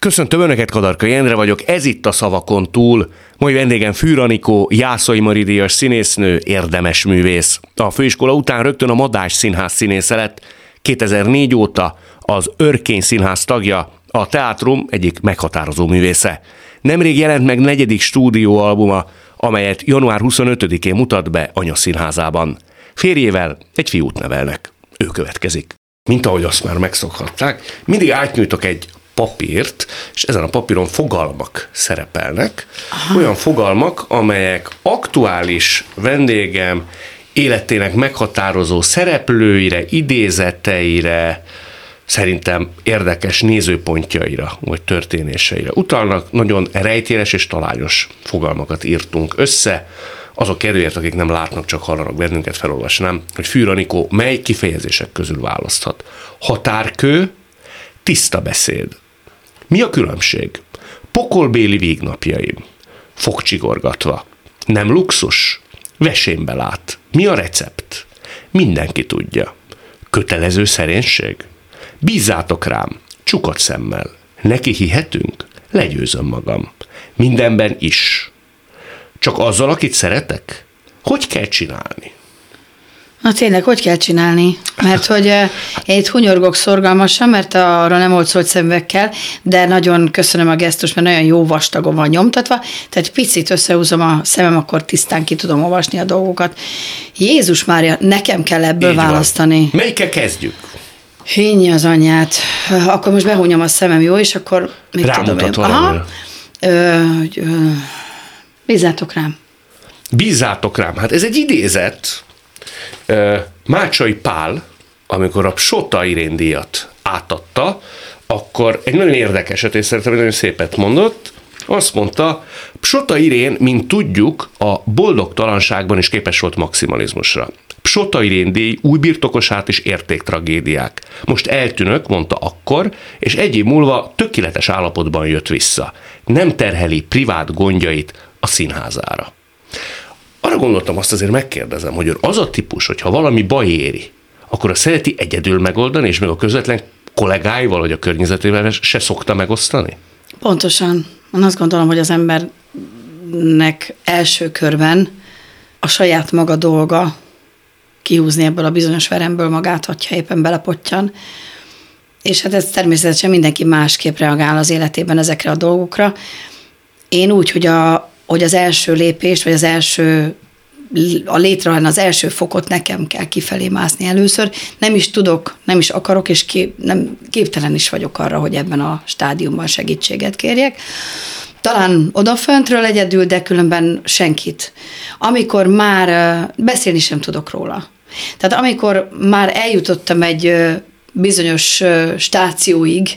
Köszöntöm Önöket, Kadarka Jendre vagyok, ez itt a Szavakon túl. Mai vendégem Fűranikó, Jászai Maridias színésznő, érdemes művész. A főiskola után rögtön a Madás Színház színésze lett. 2004 óta az Örkény Színház tagja, a teátrum egyik meghatározó művésze. Nemrég jelent meg negyedik stúdióalbuma, amelyet január 25-én mutat be anya színházában. Férjével egy fiút nevelnek. Ő következik. Mint ahogy azt már megszokhatták, mindig átnyújtok egy papírt, és ezen a papíron fogalmak szerepelnek. Aha. Olyan fogalmak, amelyek aktuális vendégem életének meghatározó szereplőire, idézeteire, szerintem érdekes nézőpontjaira, vagy történéseire utalnak. Nagyon rejtéles és talányos fogalmakat írtunk össze. Azok kedvéért, akik nem látnak, csak hallanak bennünket, felolvasnám, hogy Fűranikó mely kifejezések közül választhat. Határkő, tiszta beszéd. Mi a különbség? Pokolbéli végnapjaim. Fogcsigorgatva. Nem luxus? Vesénbe lát. Mi a recept? Mindenki tudja. Kötelező szerénység? Bízzátok rám, csukott szemmel. Neki hihetünk? Legyőzöm magam. Mindenben is. Csak azzal, akit szeretek? Hogy kell csinálni? Na tényleg, hogy kell csinálni? Mert hogy én itt hunyorgok szorgalmasan, mert arra nem volt szó, hogy de nagyon köszönöm a gesztus, mert nagyon jó vastagon van nyomtatva, tehát picit összehúzom a szemem, akkor tisztán ki tudom olvasni a dolgokat. Jézus Mária, nekem kell ebből Így választani. Van. Melyikkel kezdjük? Hényi az anyját. Akkor most behúnyom a szemem, jó? És akkor mit Rámutat tudom én? Aha. Ö, ö, bízzátok rám. Bízzátok rám. Hát ez egy idézet, Mácsai Pál, amikor a Sota Irén díjat átadta, akkor egy nagyon érdekeset, és szerintem egy nagyon szépet mondott, azt mondta, Psota Irén, mint tudjuk, a boldogtalanságban is képes volt maximalizmusra. Psota Irén díj új birtokosát és értéktragédiák. Most eltűnök, mondta akkor, és egy év múlva tökéletes állapotban jött vissza. Nem terheli privát gondjait a színházára arra gondoltam, azt azért megkérdezem, hogy az a típus, hogyha valami baj éri, akkor a szereti egyedül megoldani, és még a közvetlen kollégáival, vagy a környezetével se szokta megosztani? Pontosan. Én azt gondolom, hogy az embernek első körben a saját maga dolga kihúzni ebből a bizonyos veremből magát, hogyha éppen belepottyan. És hát ez természetesen mindenki másképp reagál az életében ezekre a dolgokra. Én úgy, hogy a, hogy az első lépést, vagy az első a létrehajni az első fokot nekem kell kifelé mászni először. Nem is tudok, nem is akarok, és kép, nem, képtelen is vagyok arra, hogy ebben a stádiumban segítséget kérjek. Talán odaföntről egyedül, de különben senkit. Amikor már beszélni sem tudok róla. Tehát amikor már eljutottam egy bizonyos stációig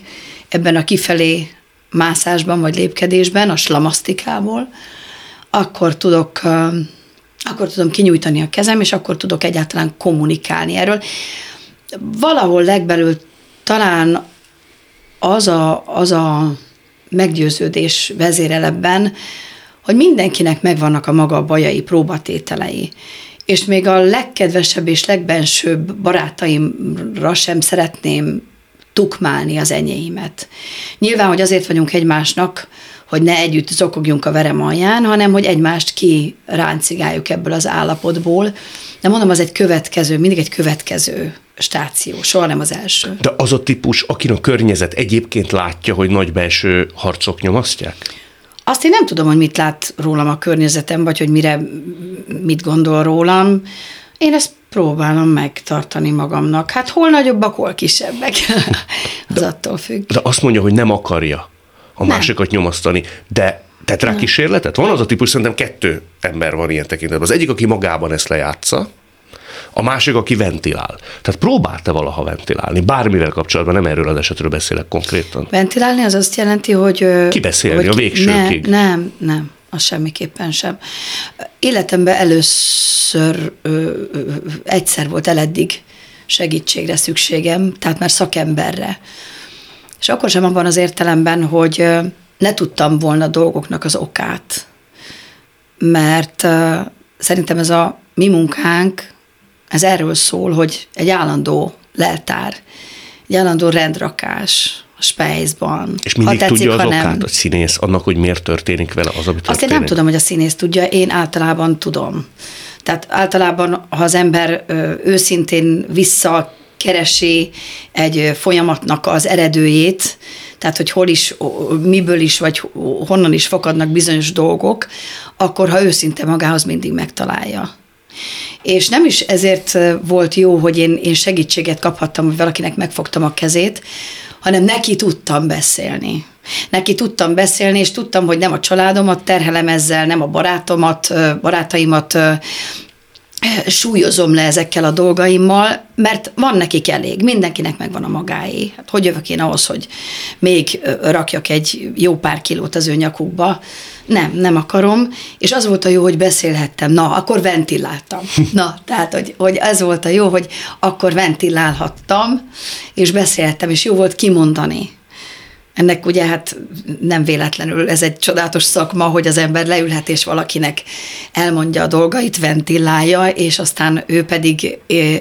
ebben a kifelé mászásban vagy lépkedésben, a slamasztikából, akkor tudok akkor tudom kinyújtani a kezem, és akkor tudok egyáltalán kommunikálni erről. Valahol legbelül talán az a, az a meggyőződés vezérelebben, hogy mindenkinek megvannak a maga bajai, próbatételei. És még a legkedvesebb és legbensőbb barátaimra sem szeretném tukmálni az enyéimet. Nyilván, hogy azért vagyunk egymásnak, hogy ne együtt zokogjunk a verem alján, hanem hogy egymást ki ráncigáljuk ebből az állapotból. De mondom, az egy következő, mindig egy következő stáció, soha nem az első. De az a típus, akin a környezet egyébként látja, hogy nagy belső harcok nyomasztják? Azt én nem tudom, hogy mit lát rólam a környezetem, vagy hogy mire, mit gondol rólam. Én ezt próbálom megtartani magamnak. Hát hol nagyobbak, hol kisebbek. az de, attól függ. De azt mondja, hogy nem akarja a nem. másikat nyomasztani, de tehát rá kísérletet? Van az a típus, szerintem kettő ember van ilyen tekintetben. Az egyik, aki magában ezt lejátsza, a másik, aki ventilál. Tehát próbálta valaha ventilálni, bármivel kapcsolatban, nem erről az esetről beszélek konkrétan. Ventilálni az azt jelenti, hogy... Kibeszélni hogy a végsőkig. Ne, nem, nem, az semmiképpen sem. Életemben először ö, ö, egyszer volt el eddig segítségre szükségem, tehát már szakemberre és akkor sem abban az értelemben, hogy ne tudtam volna dolgoknak az okát, mert szerintem ez a mi munkánk, ez erről szól, hogy egy állandó leltár, egy állandó rendrakás, a Spejzban. És mindig tetszik, tudja az okát nem. a színész annak, hogy miért történik vele az, ami Azt én nem tudom, hogy a színész tudja, én általában tudom. Tehát általában, ha az ember őszintén vissza keresi egy folyamatnak az eredőjét, tehát hogy hol is, miből is, vagy honnan is fakadnak bizonyos dolgok, akkor ha őszinte magához mindig megtalálja. És nem is ezért volt jó, hogy én, én segítséget kaphattam, hogy valakinek megfogtam a kezét, hanem neki tudtam beszélni. Neki tudtam beszélni, és tudtam, hogy nem a családomat terhelem ezzel, nem a barátomat, barátaimat súlyozom le ezekkel a dolgaimmal, mert van nekik elég, mindenkinek megvan a magáé. Hát hogy jövök én ahhoz, hogy még rakjak egy jó pár kilót az ő nyakukba? Nem, nem akarom, és az volt a jó, hogy beszélhettem. Na, akkor ventiláltam. Na, tehát, hogy, hogy ez volt a jó, hogy akkor ventilálhattam, és beszélhettem, és jó volt kimondani ennek ugye hát nem véletlenül ez egy csodálatos szakma, hogy az ember leülhet és valakinek elmondja a dolgait, ventilálja, és aztán ő pedig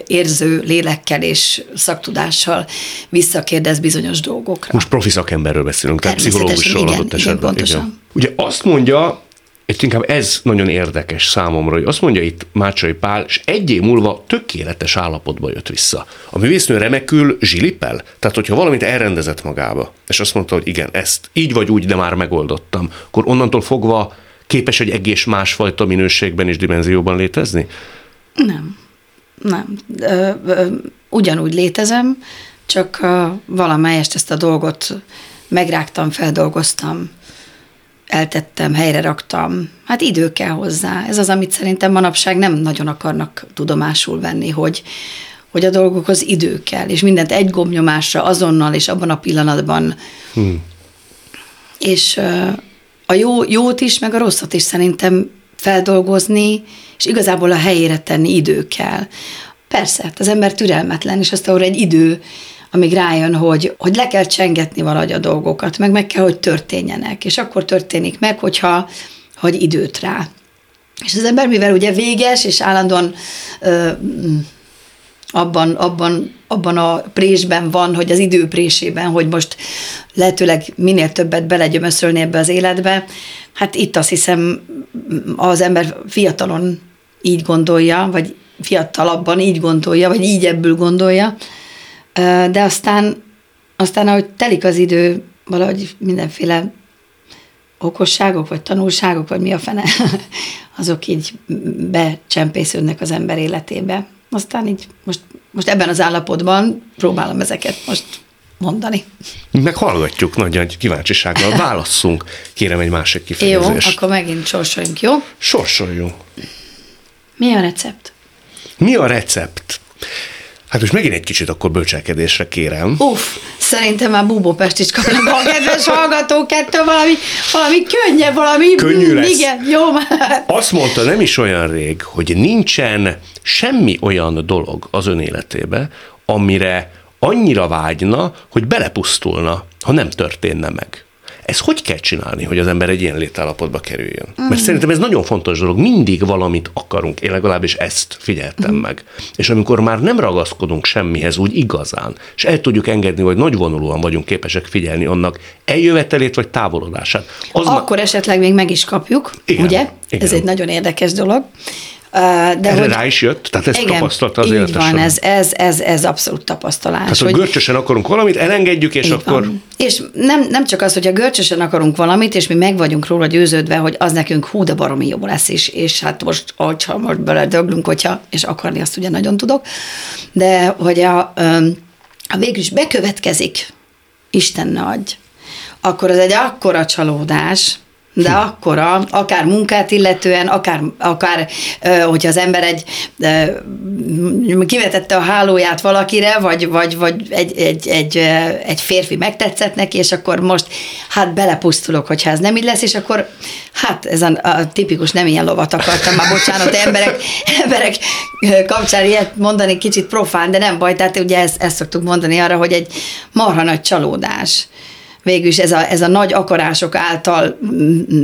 érző lélekkel és szaktudással visszakérdez bizonyos dolgokra. Most profi szakemberről beszélünk, tehát pszichológusról igen, adott esetben. Igen, pontosan. Igen. Ugye azt mondja és inkább ez nagyon érdekes számomra, hogy azt mondja itt Mácsai Pál, és egy év múlva tökéletes állapotba jött vissza. A művésznő remekül zsilipel, tehát hogyha valamit elrendezett magába, és azt mondta, hogy igen, ezt így vagy úgy, de már megoldottam, akkor onnantól fogva képes egy egész másfajta minőségben és dimenzióban létezni? Nem. Nem. Ö, ö, ugyanúgy létezem, csak valamelyest ezt a dolgot megrágtam, feldolgoztam, eltettem, helyre raktam. Hát idő kell hozzá. Ez az, amit szerintem manapság nem nagyon akarnak tudomásul venni, hogy, hogy a dolgokhoz idő kell, és mindent egy gombnyomásra, azonnal és abban a pillanatban. Hmm. És a jó, jót is, meg a rosszat is szerintem feldolgozni, és igazából a helyére tenni idő kell. Persze, hát az ember türelmetlen, és azt ahol egy idő amíg rájön, hogy, hogy le kell csengetni valahogy a dolgokat, meg meg kell, hogy történjenek. És akkor történik meg, hogyha hogy időt rá. És az ember, mivel ugye véges, és állandóan ö, abban, abban, abban a présben van, hogy az idő présében, hogy most lehetőleg minél többet belegyömöszölni ebbe az életbe, hát itt azt hiszem az ember fiatalon így gondolja, vagy fiatalabban így gondolja, vagy így ebből gondolja, de aztán, aztán ahogy telik az idő, valahogy mindenféle okosságok, vagy tanulságok, vagy mi a fene, azok így becsempésződnek az ember életébe. Aztán így most, most ebben az állapotban próbálom ezeket most mondani. Meghallgatjuk nagy, nagy kíváncsisággal, válasszunk. Kérem egy másik kifejezést. Jó, akkor megint sorsoljunk, jó? Sorsoljunk. Mi a recept? Mi a recept? Hát most megint egy kicsit akkor bölcselkedésre kérem. Uff, szerintem már Búbó is kapnak a kedves hallgatók ettől valami, valami könnyebb, valami... Könnyű lesz. Igen, jó már. Azt mondta nem is olyan rég, hogy nincsen semmi olyan dolog az ön életébe, amire annyira vágyna, hogy belepusztulna, ha nem történne meg. Ez hogy kell csinálni, hogy az ember egy ilyen létállapotba kerüljön? Mm. Mert szerintem ez nagyon fontos dolog. Mindig valamit akarunk. Én legalábbis ezt figyeltem mm. meg. És amikor már nem ragaszkodunk semmihez úgy igazán, és el tudjuk engedni, hogy nagyvonulóan vagyunk képesek figyelni annak eljövetelét vagy távolodását. Az Akkor ma... esetleg még meg is kapjuk, igen, ugye? Igen. Ez egy nagyon érdekes dolog. De Erre hogy, rá is jött? Tehát ez igen, tapasztalata az így van, ez, ez, ez, ez abszolút tapasztalás. Tehát, hogy, hogy görcsösen akarunk valamit, elengedjük, és akkor... Van. És nem, nem csak az, hogy a görcsösen akarunk valamit, és mi meg vagyunk róla győződve, hogy az nekünk hú, de baromi jó lesz is, és hát most, hogyha most beledöglünk, hogyha, és akarni azt ugye nagyon tudok, de hogy a, a végül is bekövetkezik, Isten nagy, akkor az egy akkora csalódás, de hm. akkora, akár munkát illetően, akár, akár hogyha az ember egy kivetette a hálóját valakire, vagy, vagy, vagy egy, egy, egy, egy férfi megtetszett neki, és akkor most hát belepusztulok, hogyha ez nem így lesz, és akkor hát ez a, a tipikus nem ilyen lovat akartam, már bocsánat, emberek, emberek kapcsán ilyet mondani kicsit profán, de nem baj, tehát ugye ezt, ezt szoktuk mondani arra, hogy egy marha nagy csalódás végül is ez a, ez a nagy akarások által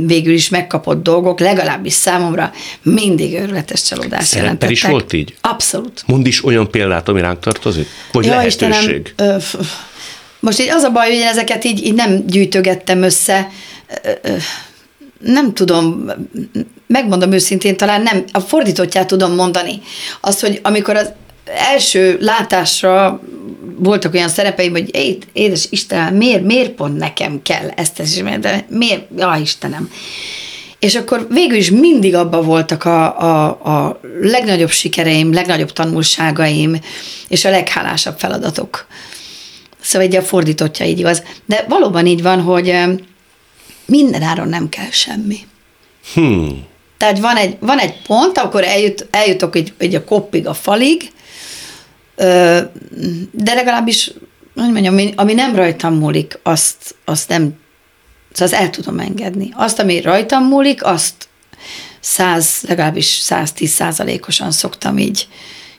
végül is megkapott dolgok, legalábbis számomra mindig őrületes csalódás Szerepel jelentettek. is volt így? Abszolút. Mond is olyan példát, ami ránk tartozik? Vagy ja, lehetőség? Istenem, ö, Most így az a baj, hogy én ezeket így, így nem gyűjtögettem össze. Ö, ö, Nem tudom, megmondom őszintén, talán nem, a fordítottját tudom mondani. Azt, hogy amikor az első látásra voltak olyan szerepeim, hogy "Éj, édes Istenem, miért, miért pont nekem kell ezt, ezt is, de miért, ja Istenem. És akkor végül is mindig abban voltak a, a, a legnagyobb sikereim, legnagyobb tanulságaim, és a leghálásabb feladatok. Szóval egy a fordítottja így igaz. De valóban így van, hogy ö, minden áron nem kell semmi. Hmm. Tehát van egy, van egy pont, akkor eljut, eljutok egy, egy a koppig, a falig, de legalábbis, hogy mondjam, ami, ami nem rajtam múlik, azt, azt nem, szóval azt el tudom engedni. Azt, ami rajtam múlik, azt száz, legalábbis 110 százalékosan szoktam így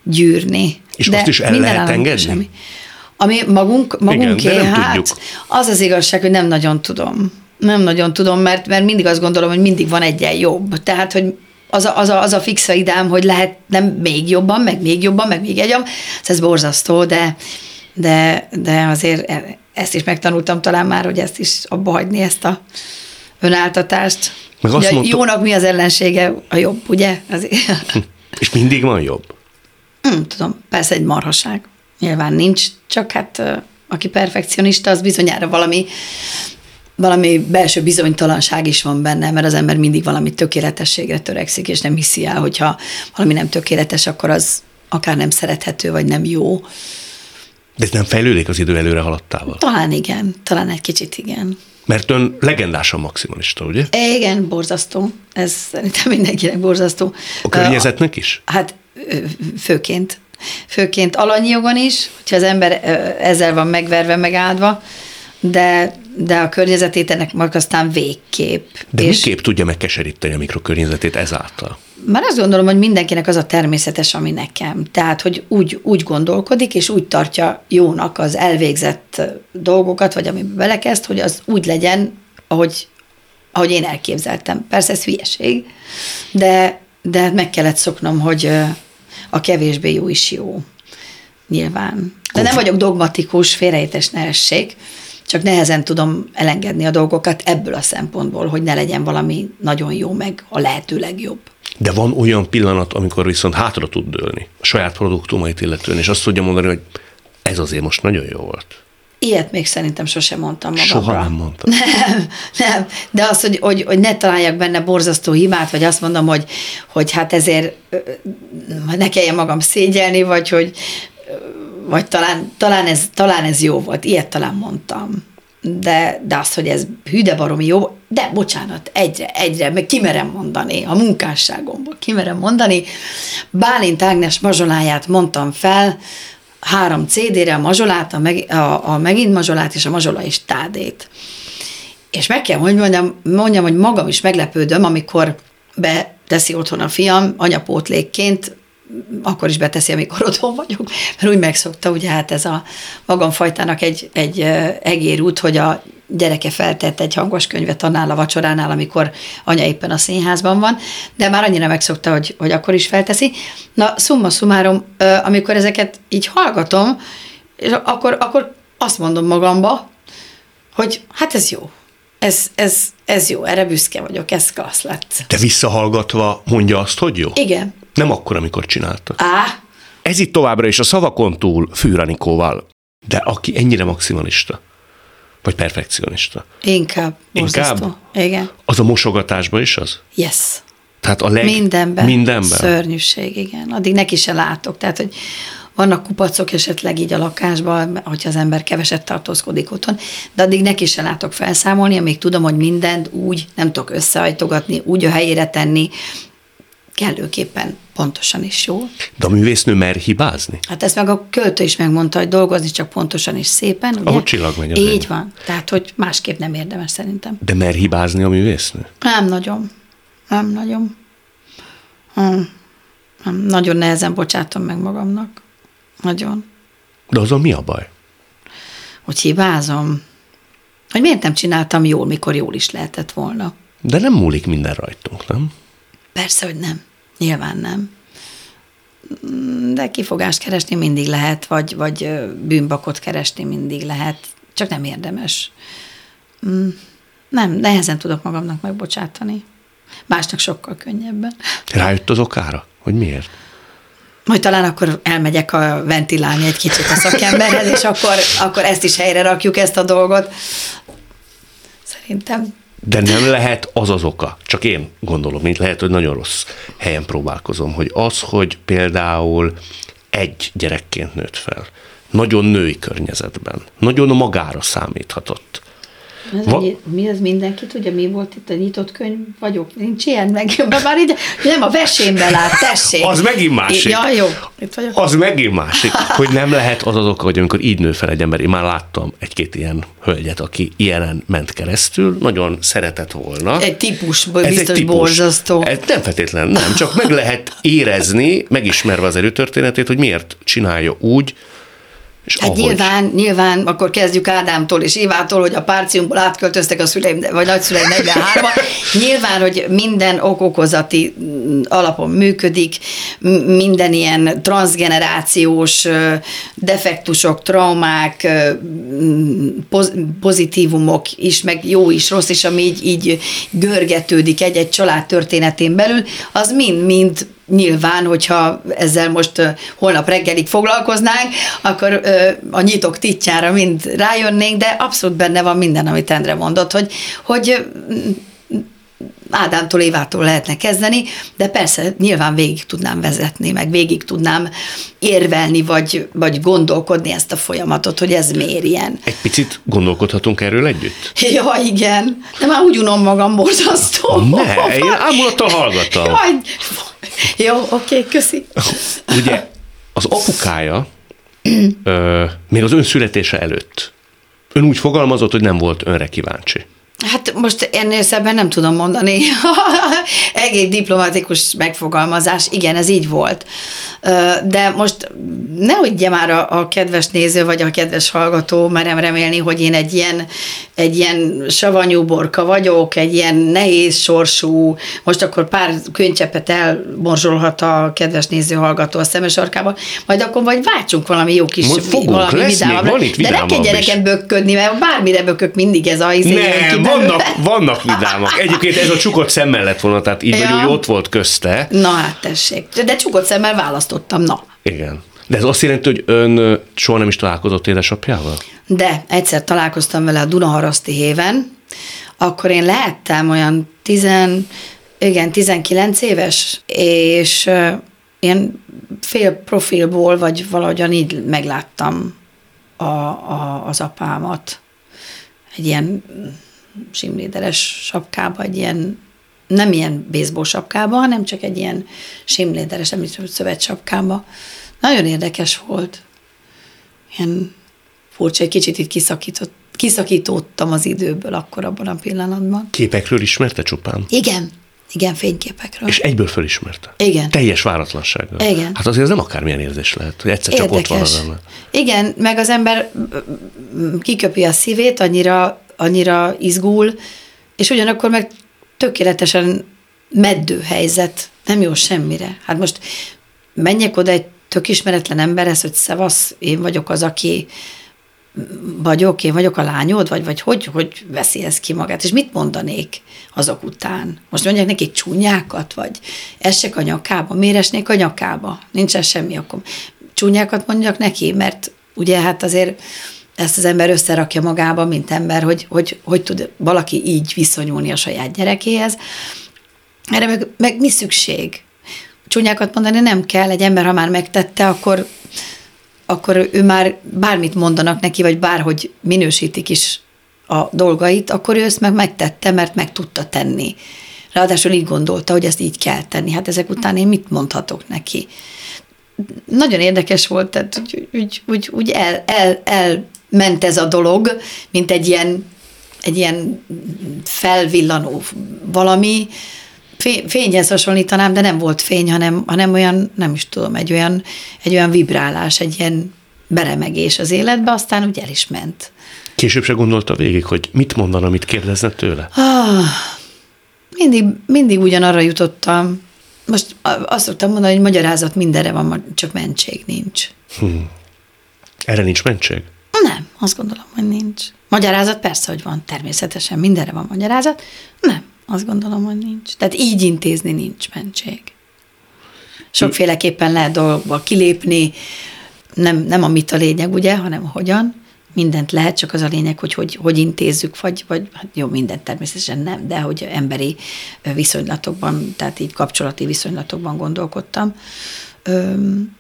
gyűrni. És azt is el lehet engedni? Ami magunk, magunké, de nem hát tudjuk. az az igazság, hogy nem nagyon tudom. Nem nagyon tudom, mert, mert mindig azt gondolom, hogy mindig van egyen jobb. Tehát, hogy az a, az a, az a fix idám, hogy lehet nem még jobban, meg még jobban, meg még egy jobb. Ez borzasztó, de, de, de azért e- ezt is megtanultam talán már, hogy ezt is abba hagyni, ezt a önáltatást. Meg azt ugye, mondta- Jónak mi az ellensége? A jobb, ugye? Azért. És mindig van jobb. Hmm, tudom, persze egy marhaság. Nyilván nincs, csak hát aki perfekcionista, az bizonyára valami, valami belső bizonytalanság is van benne, mert az ember mindig valami tökéletességre törekszik, és nem hiszi el, hogyha valami nem tökéletes, akkor az akár nem szerethető, vagy nem jó. De ez nem fejlődik az idő előre haladtával. Talán igen, talán egy kicsit igen. Mert ön legendásan maximalista, ugye? E, Igen, borzasztó. Ez szerintem mindenkinek borzasztó. A környezetnek is? Hát főként. Főként alanyi jogon is, hogyha az ember ezzel van megverve, megáldva, de, de a környezetét ennek meg aztán végképp. De és miképp tudja megkeseríteni a mikrokörnyezetét ezáltal? már azt gondolom, hogy mindenkinek az a természetes, ami nekem. Tehát, hogy úgy, úgy gondolkodik, és úgy tartja jónak az elvégzett dolgokat, vagy amiben belekezd, hogy az úgy legyen, ahogy, ahogy én elképzeltem. Persze ez hülyeség, de, de meg kellett szoknom, hogy a kevésbé jó is jó. Nyilván. De nem vagyok dogmatikus, félreértés ne essék, csak nehezen tudom elengedni a dolgokat ebből a szempontból, hogy ne legyen valami nagyon jó, meg a lehető legjobb. De van olyan pillanat, amikor viszont hátra tud dőlni a saját produktumait illetően, és azt tudja mondani, hogy ez azért most nagyon jó volt. Ilyet még szerintem sosem mondtam magamra. Soha nem mondtam. Nem, nem. De az, hogy, hogy, hogy ne találjak benne borzasztó hibát, vagy azt mondom, hogy, hogy hát ezért ne kelljen magam szégyelni, vagy hogy vagy talán, talán, ez, talán ez jó volt. Ilyet talán mondtam. De, de az, hogy ez hű, de baromi jó, de bocsánat, egyre, egyre, meg kimerem mondani, a munkásságomból kimerem mondani. Bálint Ágnes mazsoláját mondtam fel, három CD-re, a mazsolát, a, meg, a, a megint mazsolát és a mazsola és tádét. És meg kell, hogy mondjam, mondjam, hogy magam is meglepődöm, amikor beteszi otthon a fiam anyapótlékként, akkor is beteszi, amikor otthon vagyok, mert úgy megszokta, ugye hát ez a magamfajtának egy, egy egérút, hogy a gyereke feltett egy hangos könyvet annál a vacsoránál, amikor anya éppen a színházban van, de már annyira megszokta, hogy, hogy akkor is felteszi. Na, summa summarum, ö, amikor ezeket így hallgatom, és akkor, akkor azt mondom magamba, hogy hát ez jó. Ez, ez, ez jó, erre büszke vagyok, ez klassz lett. De visszahallgatva mondja azt, hogy jó? Igen. Nem akkor, amikor csinálta. Á, Ez itt továbbra is a szavakon túl Fűranikóval. De aki ennyire maximalista, vagy perfekcionista, inkább. Inkább? Borzasztó. Igen. az a mosogatásban is az? Yes. Tehát a leg... Mindenben. Mindenben. Szörnyűség, igen. Addig neki se látok. Tehát, hogy vannak kupacok esetleg így a lakásban, hogyha az ember keveset tartózkodik otthon, de addig neki se látok felszámolni, amíg tudom, hogy mindent úgy nem tudok összehajtogatni, úgy a helyére tenni, kellőképpen pontosan is jó. De a művésznő mer hibázni? Hát ezt meg a költő is megmondta, hogy dolgozni csak pontosan és szépen. Ugye? Ahogy csillag megy az Így ég. van. Tehát, hogy másképp nem érdemes szerintem. De mer hibázni a művésznő? Nem nagyon. Nem nagyon. Nem. nem. Nagyon nehezen bocsátom meg magamnak. Nagyon. De azon mi a baj? Hogy hibázom. Hogy miért nem csináltam jól, mikor jól is lehetett volna. De nem múlik minden rajtunk, nem? Persze, hogy nem. Nyilván nem. De kifogást keresni mindig lehet, vagy, vagy bűnbakot keresni mindig lehet. csak nem érdemes. Mm, nem, nehezen tudok magamnak megbocsátani. Másnak sokkal könnyebben. Rájött az okára, hogy miért? Majd talán akkor elmegyek a ventilálni egy kicsit a szakemberhez, és akkor, akkor ezt is helyre rakjuk, ezt a dolgot. Szerintem. De nem lehet az az oka, csak én gondolom, mint lehet, hogy nagyon rossz helyen próbálkozom, hogy az, hogy például egy gyerekként nőtt fel, nagyon női környezetben, nagyon magára számíthatott, ez Va- mi az mindenki tudja, mi volt itt a nyitott könyv vagyok? Nincs ilyen meg. Már így, nem a vesémbe lát, tessék. Az megint másik. Ja, jó. Itt vagyok. Az megint másik, hogy nem lehet az az oka, hogy amikor így nő fel egy ember, én már láttam egy-két ilyen hölgyet, aki ilyenen ment keresztül, nagyon szeretett volna. Egy típus, Ez biztos egy típus. borzasztó. Ez nem feltétlen, nem, csak meg lehet érezni, megismerve az erőtörténetét, hogy miért csinálja úgy, és hát ahogy... nyilván, nyilván, akkor kezdjük Ádámtól és Évától, hogy a párciumból átköltöztek a szüleim, vagy nagyszüleim 43 Nyilván, hogy minden okokozati alapon működik, minden ilyen transgenerációs defektusok, traumák, mm, pozitívumok is, meg jó is, rossz is, ami így, így görgetődik egy-egy család történetén belül, az mind-mind nyilván, hogyha ezzel most holnap reggelig foglalkoznánk, akkor a nyitok titjára mind rájönnénk, de abszolút benne van minden, amit Endre mondott, hogy, hogy Ádámtól, Évától lehetne kezdeni, de persze nyilván végig tudnám vezetni, meg végig tudnám érvelni, vagy, vagy gondolkodni ezt a folyamatot, hogy ez miért ilyen. Egy picit gondolkodhatunk erről együtt? Ja, igen. De már úgy unom magam borzasztó. Ne, én ámulattal hallgattam. Jaj. Jó, oké, köszi. Ugye az apukája ö, még az ön születése előtt ön úgy fogalmazott, hogy nem volt önre kíváncsi. Hát most ennél szebben nem tudom mondani. Egész diplomatikus megfogalmazás, igen, ez így volt. De most ne ugye már a, a kedves néző vagy a kedves hallgató, merem remélni, hogy én egy ilyen, egy ilyen savanyú borka vagyok, egy ilyen nehéz sorsú, most akkor pár könycsepet elmorzsolhat a kedves néző hallgató a szemes arkába, majd akkor vagy váltsunk valami jó kis, fogunk, valami vidámabbra. De ne kezdjen nekem bökködni, mert bármire bökök mindig ez a izé, vannak, vannak vidámak. Egyébként ez a csukott szemmel lett volna, tehát így ja. vagy, hogy ott volt közte. Na hát tessék. De csukott szemmel választottam, na. Igen. De ez azt jelenti, hogy ön soha nem is találkozott édesapjával? De, egyszer találkoztam vele a Dunaharaszti héven, akkor én lehettem olyan tizen, igen, 19 éves, és ilyen fél profilból, vagy valahogyan így megláttam a, a, az apámat. Egy ilyen simléderes sapkába, egy ilyen, nem ilyen baseball sapkába, hanem csak egy ilyen simléderes, szövet sapkába. Nagyon érdekes volt. Ilyen furcsa, egy kicsit itt kiszakított, kiszakítottam az időből akkor abban a pillanatban. Képekről ismerte csupán? Igen. Igen, fényképekről. És egyből fölismerte? Igen. Teljes váratlansággal? Igen. Hát azért ez nem akármilyen érzés lehet, hogy egyszer Érdekes. csak ott van az ember. Igen, meg az ember kiköpi a szívét, annyira annyira izgul, és ugyanakkor meg tökéletesen meddő helyzet, nem jó semmire. Hát most menjek oda egy tök ismeretlen emberhez, hogy szevasz, én vagyok az, aki vagyok, én vagyok a lányod, vagy, vagy hogy, hogy veszi ez ki magát, és mit mondanék azok után? Most mondják neki csúnyákat, vagy essek a nyakába, miért esnék a nyakába? Nincs ez semmi, akkor csúnyákat mondjak neki, mert ugye hát azért ezt az ember összerakja magába, mint ember, hogy, hogy, hogy tud valaki így viszonyulni a saját gyerekéhez. Erre meg, meg mi szükség? Csúnyákat mondani nem kell, egy ember, ha már megtette, akkor, akkor ő már bármit mondanak neki, vagy bárhogy minősítik is a dolgait, akkor ő ezt meg megtette, mert meg tudta tenni. Ráadásul így gondolta, hogy ezt így kell tenni. Hát ezek után én mit mondhatok neki? Nagyon érdekes volt, tehát úgy, úgy, úgy, úgy el, el, el ment ez a dolog, mint egy ilyen, egy ilyen felvillanó valami, fényhez hasonlítanám, de nem volt fény, hanem, hanem olyan, nem is tudom, egy olyan, egy olyan vibrálás, egy ilyen beremegés az életbe, aztán úgy el is ment. Később se gondolta végig, hogy mit mondana, mit kérdezne tőle? Ah, mindig, mindig ugyanarra jutottam. Most azt szoktam mondani, hogy magyarázat mindenre van, csak mentség nincs. Hmm. Erre nincs mentség? Nem, azt gondolom, hogy nincs. Magyarázat persze, hogy van, természetesen mindenre van magyarázat. Nem, azt gondolom, hogy nincs. Tehát így intézni nincs mentség. Sokféleképpen lehet dolgokba kilépni, nem, nem a mit a lényeg, ugye, hanem hogyan. Mindent lehet, csak az a lényeg, hogy hogy, hogy intézzük, vagy, vagy hát jó, mindent természetesen nem, de hogy emberi viszonylatokban, tehát így kapcsolati viszonylatokban gondolkodtam.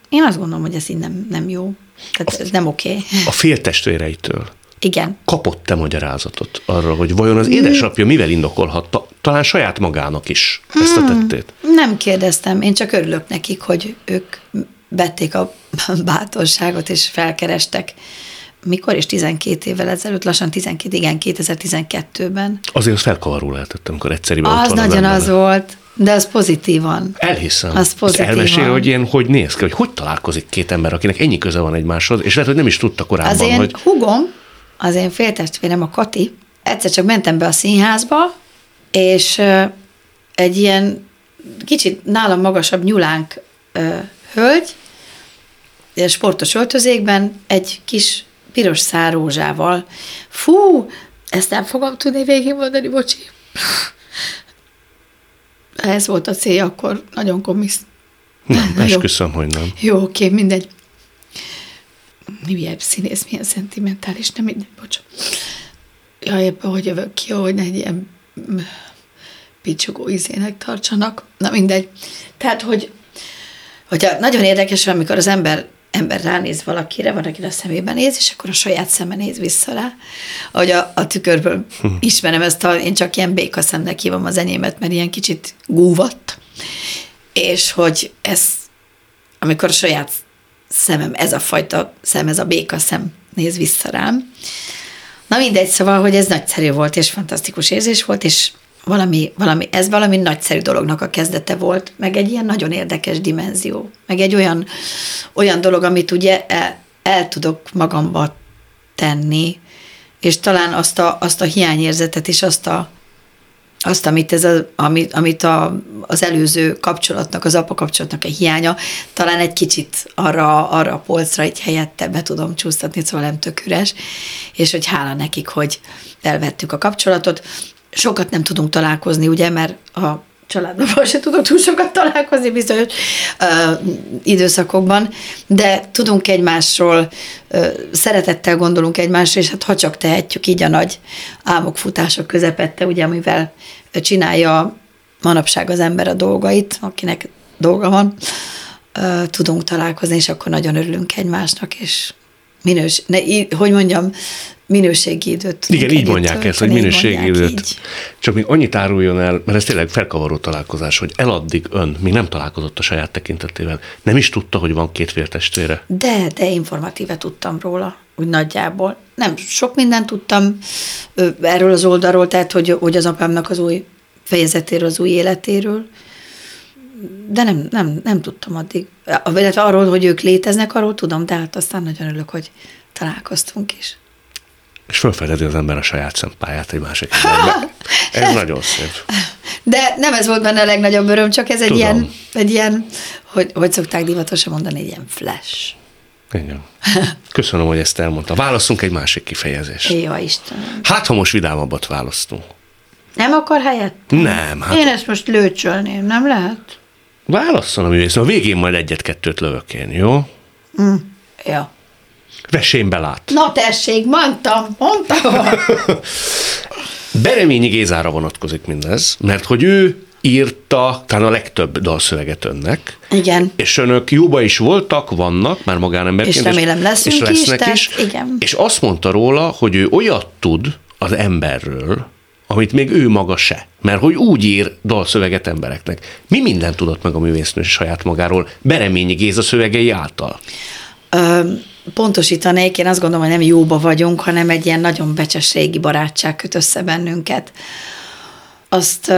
Én azt gondolom, hogy ez így nem, nem jó. Tehát ez nem oké. Okay. A féltestvéreitől igen. Kapott-e magyarázatot arra, hogy vajon az édesapja mivel indokolhatta, talán saját magának is ezt a hmm. tettét? Nem kérdeztem, én csak örülök nekik, hogy ők vették a bátorságot és felkerestek. Mikor és 12 évvel ezelőtt, lassan 12, igen, 2012-ben. Azért az felkavaró lehetett, amikor egyszerűen Az nagyon az volt. De az pozitívan. Elhiszem. Az pozitívan. Elmesél, hogy ilyen, hogy néz ki, hogy hogy találkozik két ember, akinek ennyi köze van egymáshoz, és lehet, hogy nem is tudta korábban, az én hogy... hugom, az én féltestvérem, a Kati, egyszer csak mentem be a színházba, és egy ilyen kicsit nálam magasabb nyulánk ö, hölgy, sportos öltözékben, egy kis piros szárózsával. Fú, ezt nem fogom tudni végigmondani, bocsi. Ez volt a célja, akkor nagyon komisz. Nem, esküszöm, hogy nem. Jó, oké, mindegy milyen színész, milyen szentimentális, nem mindegy, bocs. Jaj, ebben hogy jövök ki, hogy egy ilyen mm, picsogó izének tartsanak. Na mindegy. Tehát, hogy hogyha nagyon érdekes, amikor az ember ember ránéz valakire, van, akire a szemében néz, és akkor a saját szeme néz vissza rá. Ahogy a, a tükörből hm. ismerem ezt, a, én csak ilyen békaszemnek hívom az enyémet, mert ilyen kicsit gúvatt, és hogy ez, amikor a saját szemem, ez a fajta szem, ez a béka szem néz vissza rám. Na mindegy, szóval, hogy ez nagyszerű volt, és fantasztikus érzés volt, és valami, valami, ez valami nagyszerű dolognak a kezdete volt, meg egy ilyen nagyon érdekes dimenzió, meg egy olyan, olyan dolog, amit ugye el, el tudok magamba tenni, és talán azt a, azt a hiányérzetet és azt a, azt, amit, ez a, amit, amit a, az előző kapcsolatnak, az apa kapcsolatnak a hiánya, talán egy kicsit arra, arra a polcra egy helyette be tudom csúsztatni, szóval nem tök üres, és hogy hála nekik, hogy elvettük a kapcsolatot. Sokat nem tudunk találkozni, ugye, mert a családban se tudok túl sokat találkozni bizonyos uh, időszakokban, de tudunk egymásról, uh, szeretettel gondolunk egymásra, és hát ha csak tehetjük így a nagy álmokfutások közepette, ugye, amivel csinálja manapság az ember a dolgait, akinek dolga van, uh, tudunk találkozni, és akkor nagyon örülünk egymásnak, és minős, ne, hogy mondjam, minőségi időt. Igen, így mondják ezt, hogy minőségi időt. Így. Csak még annyit áruljon el, mert ez tényleg felkavaró találkozás, hogy eladdig ön még nem találkozott a saját tekintetével. Nem is tudta, hogy van két féltestvére? De, de informatíve tudtam róla, úgy nagyjából. Nem, sok mindent tudtam erről az oldalról, tehát hogy, hogy az apámnak az új fejezetéről, az új életéről, de nem, nem, nem tudtam addig. Illetve arról, hogy ők léteznek, arról tudom, de hát aztán nagyon örülök, hogy találkoztunk is és felfedezi az ember a saját szempályát egy másik emberbe. Ez nagyon szép. De nem ez volt benne a legnagyobb öröm, csak ez egy ilyen, egy ilyen, hogy, hogy szokták divatosan mondani, egy ilyen flash. Igen. Köszönöm, hogy ezt elmondta. Válaszunk egy másik kifejezést. Jó, Istenem. Hát, ha most vidámabbat választunk. Nem akar helyett? Nem. Hát... Én ezt most lőcsölném, nem lehet? Válasszon a művész. A végén majd egyet-kettőt lövök én, jó? Mm. Jó. Vesén belát. Na tessék, mondtam, mondtam. Bereményi Gézára vonatkozik mindez, mert hogy ő írta talán a legtöbb dalszöveget önnek. Igen. És önök jóba is voltak, vannak, már magánemberként. És remélem leszünk és lesznek is. is. Igen. És azt mondta róla, hogy ő olyat tud az emberről, amit még ő maga se. Mert hogy úgy ír dalszöveget embereknek. Mi mindent tudott meg a művésznő saját magáról Bereményi Géza szövegei által? Pontosítanék, én azt gondolom, hogy nem jóba vagyunk, hanem egy ilyen nagyon becses régi barátság köt össze bennünket. Azt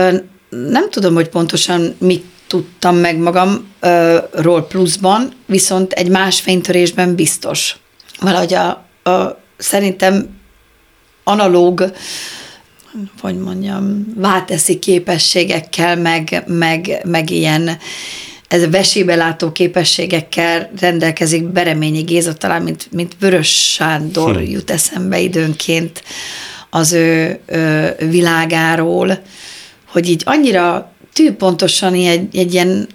nem tudom, hogy pontosan mit tudtam meg magamról pluszban, viszont egy más fénytörésben biztos. Valahogy a, a, szerintem analóg, hogy mondjam, válteszi képességekkel, meg, meg, meg ilyen ez a vesébe látó képességekkel rendelkezik Bereményi Géza, talán mint, mint Vörös Sándor hm. jut eszembe időnként az ő, ő világáról, hogy így annyira tűpontosan egy, egy ilyen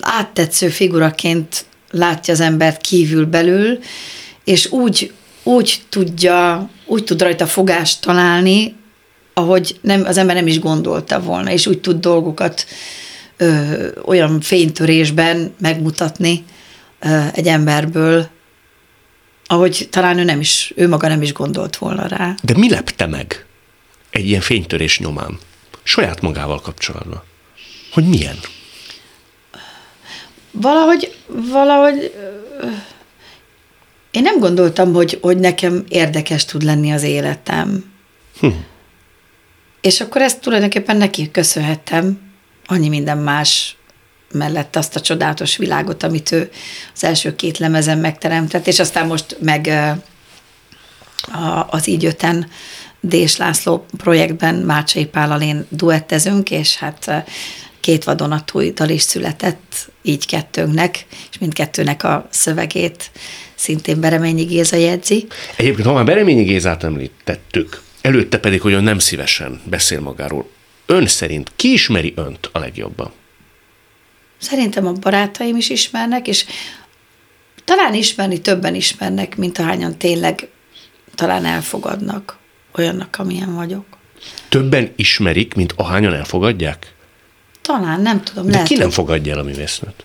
áttetsző figuraként látja az embert kívül belül, és úgy, úgy tudja, úgy tud rajta fogást találni, ahogy nem, az ember nem is gondolta volna, és úgy tud dolgokat ö, olyan fénytörésben megmutatni ö, egy emberből, ahogy talán ő nem is, ő maga nem is gondolt volna rá. De mi lepte meg egy ilyen fénytörés nyomán? Saját magával kapcsolatban. Hogy milyen? Valahogy, valahogy én nem gondoltam, hogy, hogy nekem érdekes tud lenni az életem. Hm. És akkor ezt tulajdonképpen neki köszönhettem, annyi minden más mellett azt a csodálatos világot, amit ő az első két lemezen megteremtett, és aztán most meg az így öten Dés László projektben Mácsai Pállal én duettezünk, és hát két vadonatúj dal is született, így kettőnknek, és mindkettőnek a szövegét szintén Bereményi Géza jegyzi. Egyébként, ha már Bereményi Gézát említettük, előtte pedig, hogy ön nem szívesen beszél magáról. Ön szerint ki ismeri önt a legjobban? Szerintem a barátaim is ismernek, és talán ismerni többen ismernek, mint ahányan tényleg talán elfogadnak olyannak, amilyen vagyok. Többen ismerik, mint ahányan elfogadják? Talán, nem tudom. De lehet, ki nem fogadja el a művésznőt?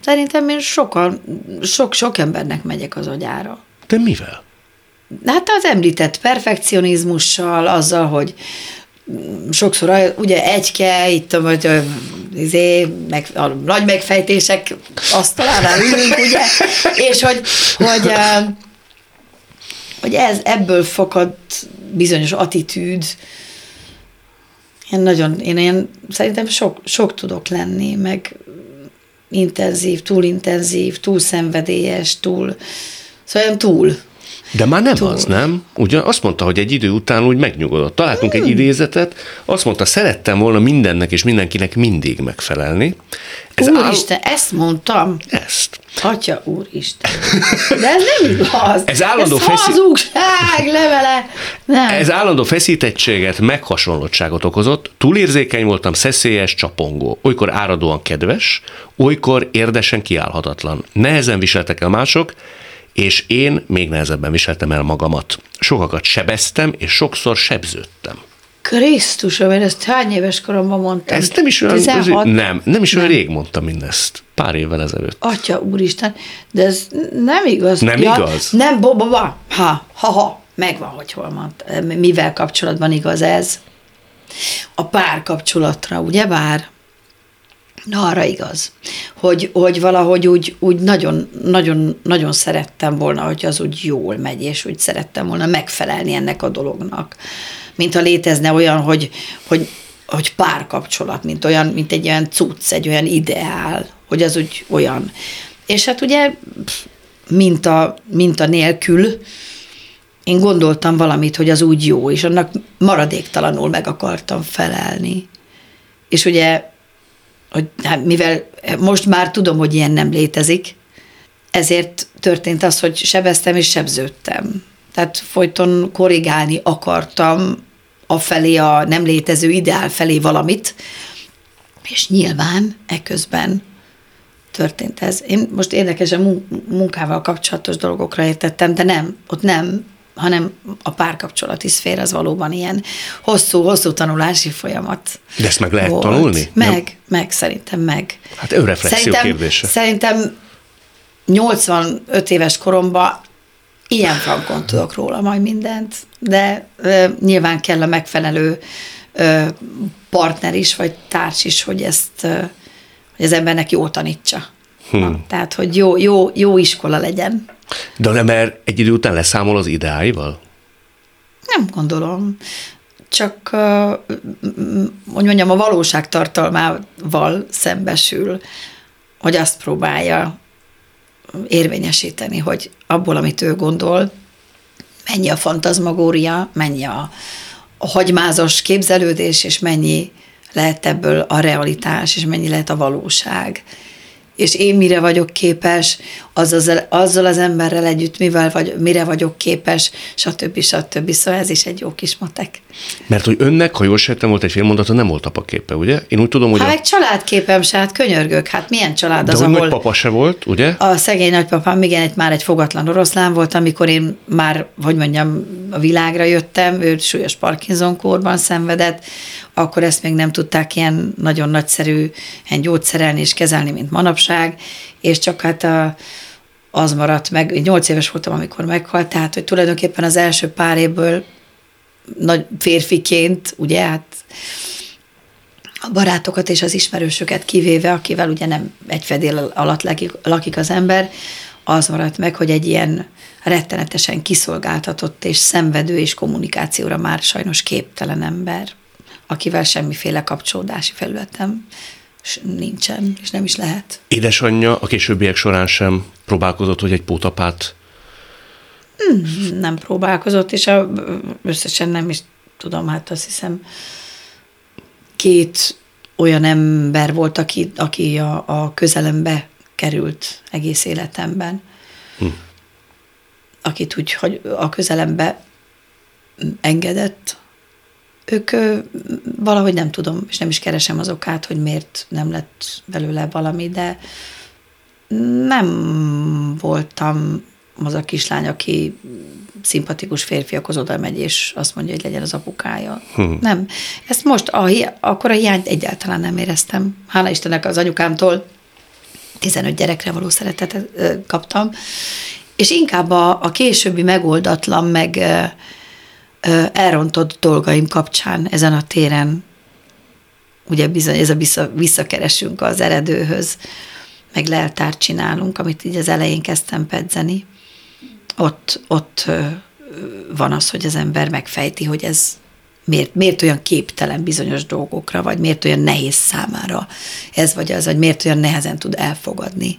Szerintem én sokan, sok-sok embernek megyek az agyára. De mivel? Hát az említett perfekcionizmussal, azzal, hogy sokszor ugye egyke, itt a, a, izé, meg, a nagy megfejtések asztalánál ülünk, ugye, és hogy, hogy, hogy ez, ebből fakad bizonyos attitűd, én nagyon, én én szerintem sok, sok tudok lenni, meg intenzív, túl intenzív, túl szenvedélyes, túl, szóval túl. De már nem Túl. az, nem? Ugye azt mondta, hogy egy idő után úgy megnyugodott. Találtunk hmm. egy idézetet, azt mondta, szerettem volna mindennek és mindenkinek mindig megfelelni. Ez Úristen, áll... ezt mondtam? Ezt. Atya úristen. De ez nem igaz. Ez állandó ez feszi... hazugság levele. Nem. Ez állandó feszítettséget, meghasonlottságot okozott. Túlérzékeny voltam, szeszélyes, csapongó. Olykor áradóan kedves, olykor érdesen kiállhatatlan. Nehezen viseltek el mások, és én még nehezebben viseltem el magamat. Sokakat sebeztem, és sokszor sebződtem. Krisztusom, én ezt hány éves koromban mondtam? Ezt nem is olyan, 16? nem, nem is olyan nem. rég mondtam mindezt. Pár évvel ezelőtt. Atya úristen, de ez nem igaz. Nem ja, igaz? Nem, bo, bo, bo. Ha, ha, ha, megvan, hogy hol mondta. Mivel kapcsolatban igaz ez? A pár kapcsolatra, ugye bár? Na, arra igaz, hogy, hogy valahogy úgy, úgy nagyon, nagyon, nagyon szerettem volna, hogy az úgy jól megy, és úgy szerettem volna megfelelni ennek a dolognak. Mint ha létezne olyan, hogy, hogy, hogy párkapcsolat, mint, olyan, mint egy olyan cucc, egy olyan ideál, hogy az úgy olyan. És hát ugye minta, minta nélkül én gondoltam valamit, hogy az úgy jó, és annak maradéktalanul meg akartam felelni. És ugye hogy hát mivel most már tudom, hogy ilyen nem létezik, ezért történt az, hogy sebeztem és sebződtem. Tehát folyton korrigálni akartam a felé, a nem létező ideál felé valamit, és nyilván eközben történt ez. Én most érdekesen munkával kapcsolatos dolgokra értettem, de nem, ott nem hanem a párkapcsolati szféra az valóban ilyen hosszú-hosszú tanulási folyamat. De ezt meg lehet volt. tanulni? Meg, Nem? meg, szerintem meg. Hát önreflexió szerintem, kérdése. Szerintem 85 éves koromban ilyen frankon tudok róla majd mindent, de ö, nyilván kell a megfelelő ö, partner is, vagy társ is, hogy ezt, ö, hogy az embernek jól tanítsa. Hmm. Na, tehát, hogy jó, jó, jó iskola legyen. De nem, mert egy idő után leszámol az ideáival? Nem gondolom. Csak, hogy mondjam, a valóság tartalmával szembesül, hogy azt próbálja érvényesíteni, hogy abból, amit ő gondol, mennyi a fantazmagória, mennyi a, a hagymázos képzelődés, és mennyi lehet ebből a realitás, és mennyi lehet a valóság és én mire vagyok képes, azzal, azzal az emberrel együtt mivel vagy, mire vagyok képes, stb. stb. Szóval ez is egy jó kis matek. Mert hogy önnek, ha jól sejtem, volt egy félmondata, nem volt apaképe, ugye? Én úgy tudom, hogy... Hát a... meg családképem se, hát könyörgök, hát milyen család De az, ahol... nagypapa se volt, ugye? A szegény nagypapám, igen, egy, már egy fogatlan oroszlán volt, amikor én már, hogy mondjam, a világra jöttem, ő súlyos Parkinson kórban szenvedett, akkor ezt még nem tudták ilyen nagyon nagyszerű gyógyszerelni és kezelni, mint manapság, és csak hát a, az maradt meg, nyolc éves voltam, amikor meghalt, tehát, hogy tulajdonképpen az első pár évből nagy férfiként, ugye, hát a barátokat és az ismerősöket kivéve, akivel ugye nem egy fedél alatt lakik, lakik az ember, az maradt meg, hogy egy ilyen rettenetesen kiszolgáltatott és szenvedő és kommunikációra már sajnos képtelen ember akivel semmiféle kapcsolódási felületem nincsen, és nem is lehet. Édesanyja a későbbiek során sem próbálkozott, hogy egy pótapát? Hmm, nem próbálkozott, és a, összesen nem is tudom, hát azt hiszem két olyan ember volt, aki, aki a, a közelembe került egész életemben. Hm. Akit úgy, hogy a közelembe engedett, ők valahogy nem tudom, és nem is keresem az okát, hogy miért nem lett belőle valami, de nem voltam az a kislány, aki szimpatikus férfiakhoz oda megy, és azt mondja, hogy legyen az apukája. Hmm. Nem. Ezt most, a, akkor a hiányt egyáltalán nem éreztem. Hála Istennek az anyukámtól 15 gyerekre való szeretetet kaptam, és inkább a, a későbbi megoldatlan, meg elrontott dolgaim kapcsán ezen a téren, ugye bizony ez a vissza, visszakeresünk az eredőhöz, meg leltárt csinálunk, amit így az elején kezdtem pedzeni, ott, ott van az, hogy az ember megfejti, hogy ez miért, miért olyan képtelen bizonyos dolgokra, vagy miért olyan nehéz számára ez vagy az, vagy miért olyan nehezen tud elfogadni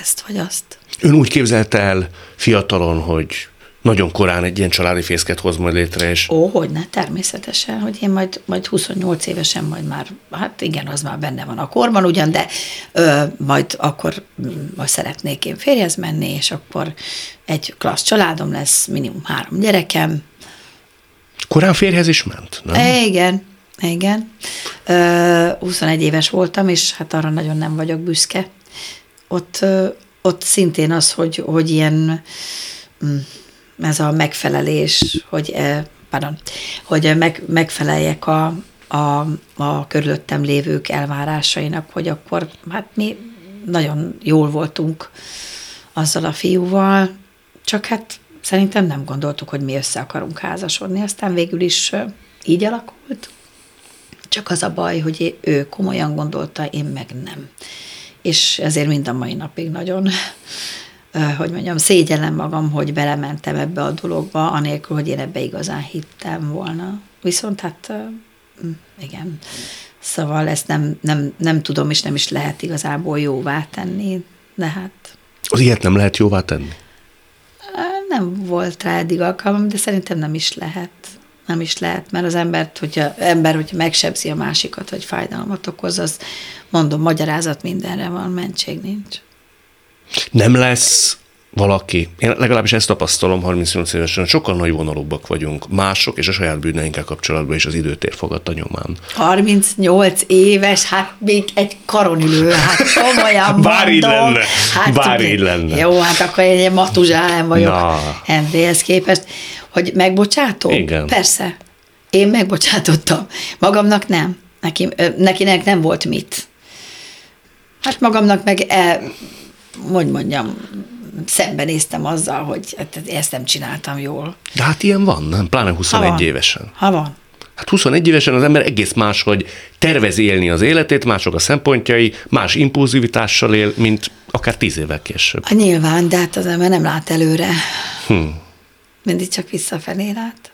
ezt vagy azt. Ön úgy képzelte el fiatalon, hogy nagyon korán egy ilyen családi fészket hoz majd létre, és... Ó, hogy ne, természetesen, hogy én majd, majd 28 évesen majd már, hát igen, az már benne van a korban ugyan, de ö, majd akkor majd szeretnék én férjhez menni, és akkor egy klassz családom lesz, minimum három gyerekem. Korán férjhez is ment, nem? Igen, igen. Ö, 21 éves voltam, és hát arra nagyon nem vagyok büszke. Ott, ö, ott szintén az, hogy, hogy ilyen mm, ez a megfelelés, hogy, eh, pardon, hogy meg, megfeleljek a, a, a körülöttem lévők elvárásainak, hogy akkor hát mi nagyon jól voltunk azzal a fiúval, csak hát szerintem nem gondoltuk, hogy mi össze akarunk házasodni, aztán végül is eh, így alakult. Csak az a baj, hogy ő komolyan gondolta, én meg nem. És ezért mind a mai napig nagyon hogy mondjam, szégyellem magam, hogy belementem ebbe a dologba, anélkül, hogy én ebbe igazán hittem volna. Viszont hát igen, szóval ezt nem, nem, nem tudom, és nem is lehet igazából jóvá tenni, de hát... Az ilyet nem lehet jóvá tenni? Nem volt rá eddig alkalmam, de szerintem nem is lehet. Nem is lehet, mert az embert, hogyha, ember, hogyha megsebzi a másikat, vagy fájdalmat okoz, az mondom, magyarázat mindenre van, mentség nincs. Nem lesz valaki, én legalábbis ezt tapasztalom 38 évesen, sokkal nagy vonalúbbak vagyunk, mások és a saját bűneinkkel kapcsolatban is az időtér fogadta nyomán. 38 éves, hát még egy karonülő, hát komolyan Bár így lenne, hát, bár így lenne. Jó, hát akkor én egy matuzsálem vagyok MD-hez képest, hogy megbocsátom? Igen. Persze. Én megbocsátottam. Magamnak nem. Neki, nekinek nem volt mit. Hát magamnak meg el, hogy mondjam, szembenéztem azzal, hogy hát ezt nem csináltam jól. De hát ilyen van, nem? Pláne 21 ha van. évesen. Ha van. Hát 21 évesen az ember egész más, hogy tervezi élni az életét, mások a szempontjai, más impulzivitással él, mint akár tíz évvel később. A nyilván, de hát az ember nem lát előre. Hm. Mindig csak visszafelé lát.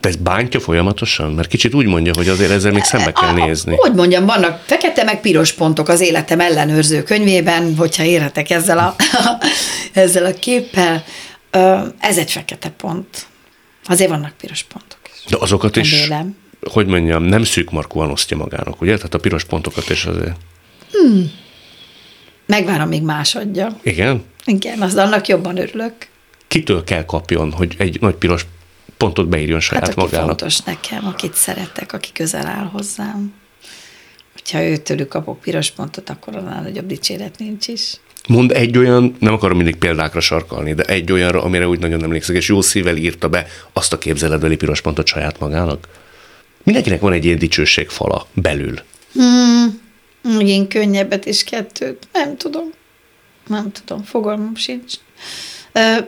De ez bántja folyamatosan? Mert kicsit úgy mondja, hogy azért ezzel még szembe kell nézni. Hogy mondjam, vannak fekete meg piros pontok az életem ellenőrző könyvében, hogyha érhetek ezzel a, ezzel a képpel. Ez egy fekete pont. Azért vannak piros pontok is. De azokat is Remélem. hogy mondjam, nem szűkmarkúan osztja magának, ugye? Tehát a piros pontokat és azért. Megvárom, míg más adja. Igen? Igen, az annak jobban örülök. Kitől kell kapjon, hogy egy nagy piros pontot beírjon saját Hát aki magának? fontos nekem, akit szeretek, aki közel áll hozzám. Hogyha őtőlük kapok piros pontot, akkor annál nagyobb dicséret nincs is. Mond egy olyan, nem akarom mindig példákra sarkalni, de egy olyanra, amire úgy nagyon emlékszek, és jó szívvel írta be azt a képzeletbeli piros pontot saját magának. Mindenkinek van egy ilyen dicsőségfala belül. Én könnyebbet és kettőt. Nem tudom. Nem tudom, fogalmam sincs.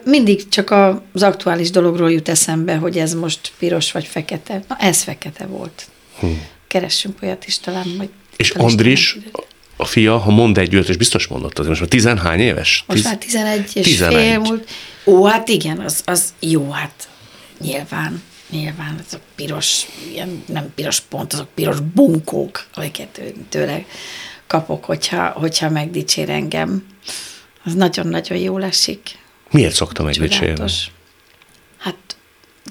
Mindig csak az aktuális dologról jut eszembe, hogy ez most piros vagy fekete. Na, ez fekete volt. Keressünk olyat is talán, hogy... És Andris, a fia, ha mond egy és biztos mondott, azért most már tizenhány éves? Most Tiz- már 11 és 11. fél múlt. Ó, hát igen, az, az jó, hát nyilván, nyilván, azok piros, ilyen, nem piros pont, azok piros bunkók, amiket tőle kapok, hogyha, hogyha megdicsér engem. Az nagyon-nagyon jól esik. Miért szokta megdicsérni? Csodálatos. Hát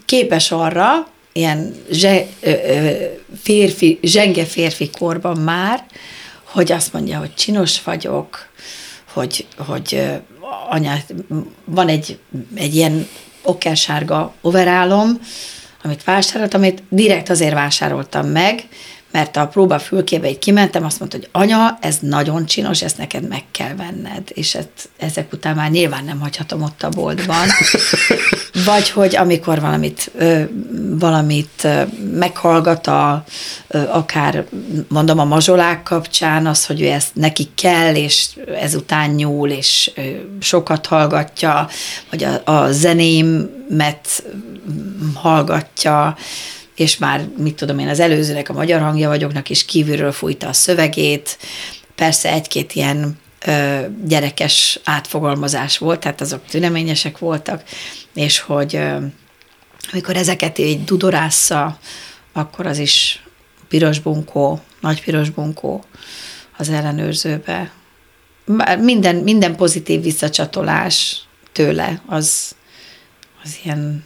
képes arra, ilyen zse, ö, ö, férfi, zsenge férfi korban már, hogy azt mondja, hogy csinos vagyok, hogy, hogy anya, van egy, egy ilyen okersárga overálom, amit vásároltam, amit direkt azért vásároltam meg, mert a próba fülkébe így kimentem, azt mondta, hogy anya, ez nagyon csinos, ezt neked meg kell venned, és ezt, ezek után már nyilván nem hagyhatom ott a boltban. Vagy hogy amikor valamit, valamit meghallgat a, akár mondom a mazsolák kapcsán, az, hogy ő ezt neki kell, és ezután nyúl, és sokat hallgatja, vagy a, a zenémet hallgatja, és már, mit tudom én, az előzőnek, a magyar hangja vagyoknak is kívülről fújta a szövegét, persze egy-két ilyen ö, gyerekes átfogalmazás volt, tehát azok tüneményesek voltak, és hogy ö, amikor ezeket így dudorásza, akkor az is piros bunkó, nagy piros bunkó az ellenőrzőbe. Minden, minden pozitív visszacsatolás tőle, az, az ilyen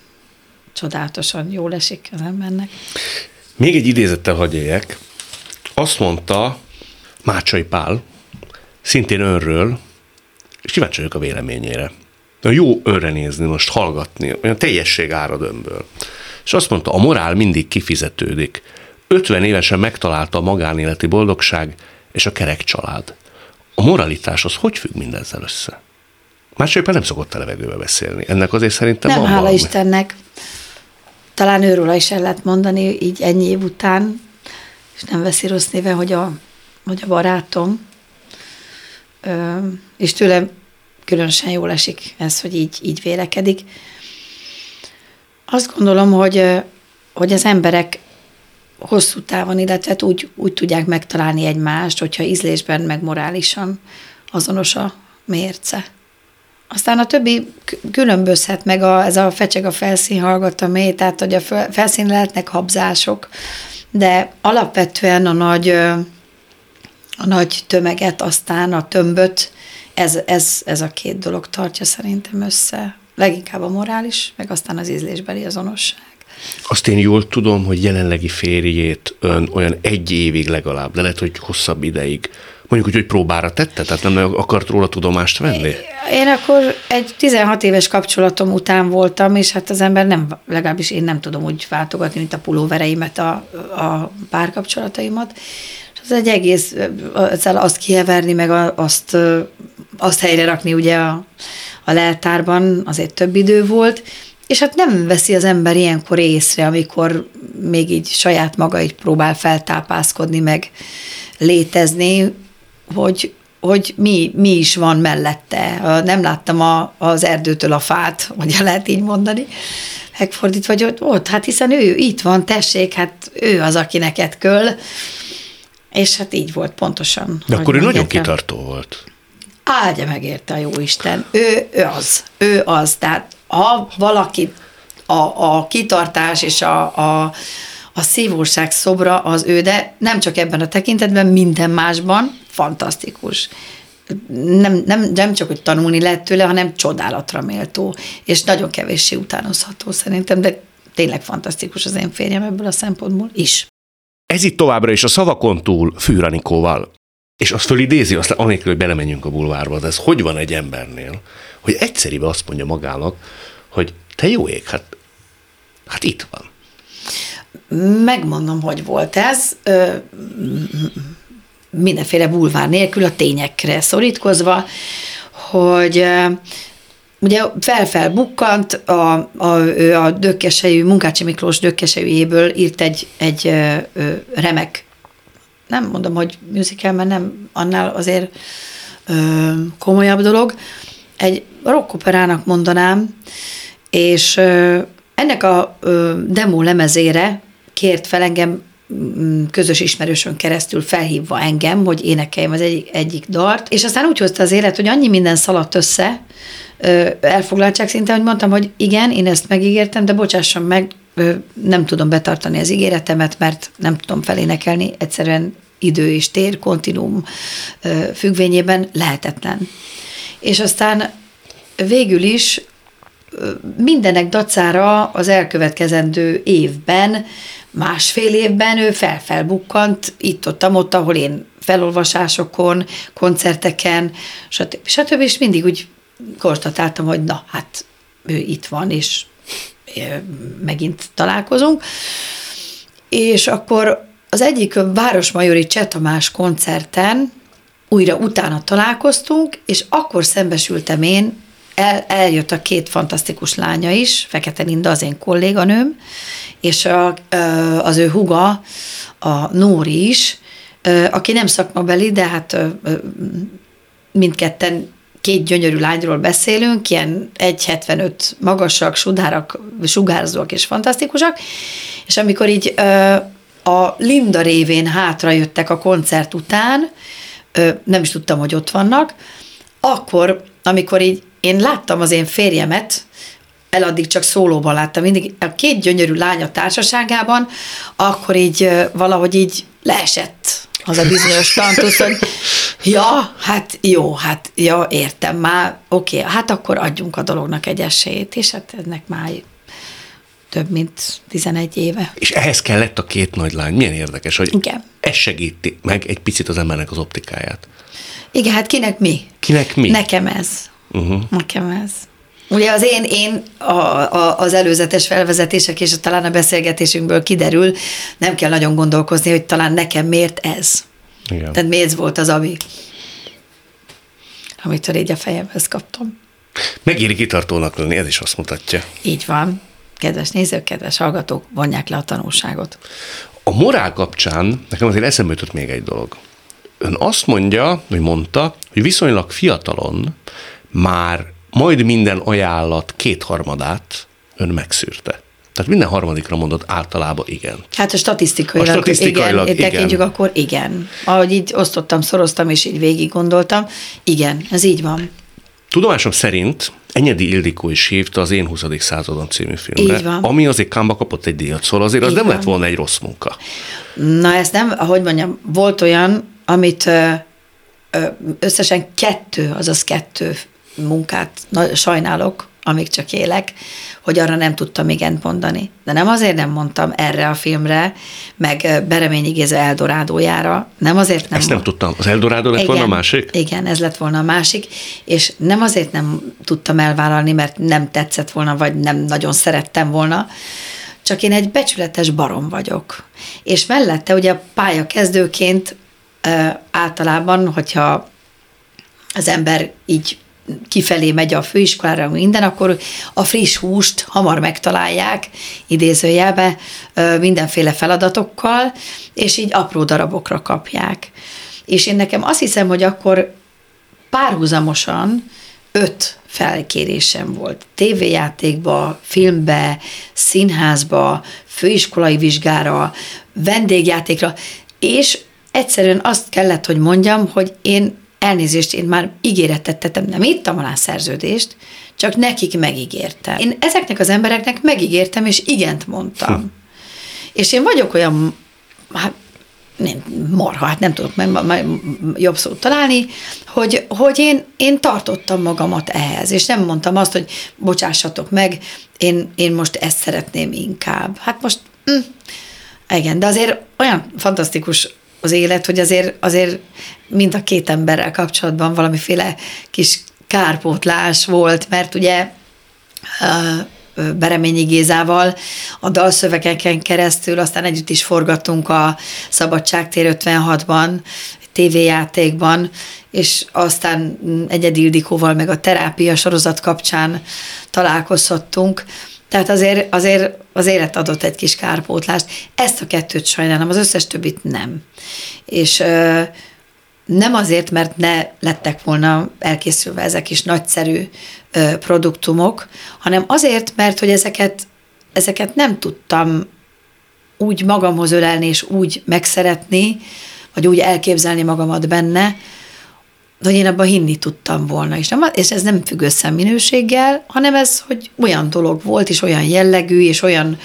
csodálatosan jól esik az embernek. Még egy idézettel hagyj éljek. Azt mondta Mácsai Pál, szintén önről, és kíváncsi vagyok a véleményére. Jó önre nézni, most hallgatni, olyan teljesség árad önből. És azt mondta, a morál mindig kifizetődik. 50 évesen megtalálta a magánéleti boldogság és a kerek család. A moralitás az hogy függ mindezzel össze? Pál nem szokott a levegőbe beszélni. Ennek azért szerintem Nem, van hála valami. Istennek. Talán őről is el lehet mondani így ennyi év után, és nem veszi rossz néve, hogy a, hogy a barátom, Ö, és tőle különösen jól esik ez, hogy így, így vélekedik. Azt gondolom, hogy, hogy az emberek hosszú távon, illetve hát úgy, úgy tudják megtalálni egymást, hogyha ízlésben, meg morálisan azonos a mérce. Aztán a többi különbözhet meg, a, ez a fecseg a felszín hallgat a mély, tehát hogy a felszín lehetnek habzások, de alapvetően a nagy, a nagy tömeget, aztán a tömböt, ez, ez, ez a két dolog tartja szerintem össze. Leginkább a morális, meg aztán az ízlésbeli azonosság. Azt én jól tudom, hogy jelenlegi férjét ön olyan egy évig legalább, de lehet, hogy hosszabb ideig, mondjuk úgy, hogy próbára tette, tehát nem akart róla tudomást venni? Én akkor egy 16 éves kapcsolatom után voltam, és hát az ember nem, legalábbis én nem tudom úgy váltogatni, mint a pulóvereimet, a, a párkapcsolataimat. És az egy egész, ezzel azt kiheverni, meg azt, azt helyre rakni ugye a, a leltárban, azért több idő volt, és hát nem veszi az ember ilyenkor észre, amikor még így saját maga így próbál feltápászkodni, meg létezni, hogy, hogy mi, mi is van mellette. Nem láttam a, az erdőtől a fát, hogy lehet így mondani, megfordítva, hogy ott, ott, hát hiszen ő itt van, tessék, hát ő az, aki neked köl, és hát így volt pontosan. De akkor ő nagyon kitartó volt. Áldja megérte a jó Isten. Ő, ő az. Ő az. Tehát ha valaki a, a kitartás és a, a, a szívóság szobra az ő, de nem csak ebben a tekintetben, minden másban fantasztikus. Nem, nem, nem csak, hogy tanulni lehet tőle, hanem csodálatra méltó, és nagyon kevéssé utánozható szerintem, de tényleg fantasztikus az én férjem ebből a szempontból is. Ez itt továbbra is a szavakon túl Fűranikóval. És azt fölidézi, aztán anélkül, hogy belemenjünk a bulvárba, de ez hogy van egy embernél, hogy egyszerűen azt mondja magának, hogy te jó ég, hát, hát itt van. Megmondom, hogy volt ez. Mindenféle bulvár nélkül a tényekre szorítkozva, hogy ugye felfel bukkant, a, a, a dökkesejű, Munkácsi Miklós dökkesejűjéből írt egy, egy remek, nem mondom, hogy musical, mert nem annál azért komolyabb dolog, egy rockoperának mondanám, és ennek a ö, demo lemezére kért fel engem mm, közös ismerősön keresztül felhívva engem, hogy énekeljem az egyik, egyik dart, és aztán úgy hozta az élet, hogy annyi minden szaladt össze, elfoglaltság szinten, hogy mondtam, hogy igen, én ezt megígértem, de bocsássam meg, nem tudom betartani az ígéretemet, mert nem tudom felénekelni, egyszerűen idő és tér, kontinúm függvényében lehetetlen. És aztán végül is mindenek dacára az elkövetkezendő évben, másfél évben ő felfelbukkant itt-ott, ott, ahol én felolvasásokon, koncerteken, stb. stb. És mindig úgy konstatáltam, hogy na, hát ő itt van, és megint találkozunk. És akkor az egyik Városmajori Csetamás koncerten újra utána találkoztunk, és akkor szembesültem én, el, eljött a két fantasztikus lánya is, Fekete Linda az én kolléganőm, és a, az ő huga, a Nóri is, aki nem szakmabeli, de hát mindketten két gyönyörű lányról beszélünk, ilyen 1,75 magasak, sudárak, sugárzóak és fantasztikusak, és amikor így a Linda révén hátra jöttek a koncert után, nem is tudtam, hogy ott vannak, akkor, amikor így én láttam az én férjemet, eladdig csak szólóban láttam, mindig a két gyönyörű lánya társaságában, akkor így valahogy így leesett az a bizonyos tantusz, hogy ja, hát jó, hát ja, értem már, oké, okay, hát akkor adjunk a dolognak egy esélyt, és hát ennek már több mint 11 éve. És ehhez kellett a két nagy lány. Milyen érdekes, hogy Igen. ez segíti meg egy picit az embernek az optikáját. Igen, hát kinek mi? Kinek mi? Nekem ez. Uh-huh. Nekem ez. Ugye az én, én a, a, az előzetes felvezetések és talán a beszélgetésünkből kiderül, nem kell nagyon gondolkozni, hogy talán nekem miért ez. Igen. Tehát miért volt az, ami, amitől így a fejemhez kaptam. Megéri kitartónak lenni, ez is azt mutatja. Így van. Kedves nézők, kedves hallgatók, vonják le a tanulságot. A morál kapcsán nekem azért eszembe jutott még egy dolog. Ön azt mondja, vagy mondta, hogy viszonylag fiatalon már majd minden ajánlat kétharmadát ön megszűrte. Tehát minden harmadikra mondott általában igen. Hát a statisztikailag, a statisztikailag igen, igen. tekintjük, akkor igen. Ahogy így osztottam, szoroztam, és így végig gondoltam, igen, ez így van. Tudomásom szerint Enyedi Ildikó is hívta az Én 20. századon című filmre, Így van. ami azért Kámba kapott egy díjat, szóval azért az Így nem van. lett volna egy rossz munka. Na ezt nem, ahogy mondjam, volt olyan, amit összesen kettő, azaz kettő munkát na, sajnálok, amíg csak élek, hogy arra nem tudtam igent mondani. De nem azért nem mondtam erre a filmre, meg Bereményi Géza Eldorádójára, nem azért nem Ezt nem tudtam. Az Eldorádó lett igen, volna a másik? Igen, ez lett volna a másik, és nem azért nem tudtam elvállalni, mert nem tetszett volna, vagy nem nagyon szerettem volna, csak én egy becsületes barom vagyok. És mellette ugye a pályakezdőként általában, hogyha az ember így kifelé megy a főiskolára, minden, akkor a friss húst hamar megtalálják, idézőjelbe, mindenféle feladatokkal, és így apró darabokra kapják. És én nekem azt hiszem, hogy akkor párhuzamosan öt felkérésem volt. Tévéjátékba, filmbe, színházba, főiskolai vizsgára, vendégjátékra, és egyszerűen azt kellett, hogy mondjam, hogy én elnézést, én már ígéretet tettem, nem ittam alá szerződést, csak nekik megígértem. Én ezeknek az embereknek megígértem, és igent mondtam. Hm. És én vagyok olyan, hát nem, marha, hát nem tudok meg jobb szót találni, hogy, hogy én, én tartottam magamat ehhez, és nem mondtam azt, hogy bocsássatok meg, én, én most ezt szeretném inkább. Hát most, hm, igen, de azért olyan fantasztikus az élet, hogy azért, azért mind a két emberrel kapcsolatban valamiféle kis kárpótlás volt, mert ugye Bereményi Gézával a dalszövegeken keresztül, aztán együtt is forgattunk a Szabadságtér 56-ban, tévéjátékban, és aztán Egyedi Ildikóval meg a terápia sorozat kapcsán találkozhattunk. Tehát azért, azért az élet adott egy kis kárpótlást. Ezt a kettőt sajnálom, az összes többit nem. És nem azért, mert ne lettek volna elkészülve ezek is nagyszerű ö, produktumok, hanem azért, mert hogy ezeket, ezeket nem tudtam úgy magamhoz ölelni és úgy megszeretni, vagy úgy elképzelni magamat benne, hogy én abban hinni tudtam volna. És, nem, és ez nem függ össze minőséggel, hanem ez, hogy olyan dolog volt, és olyan jellegű, és olyan,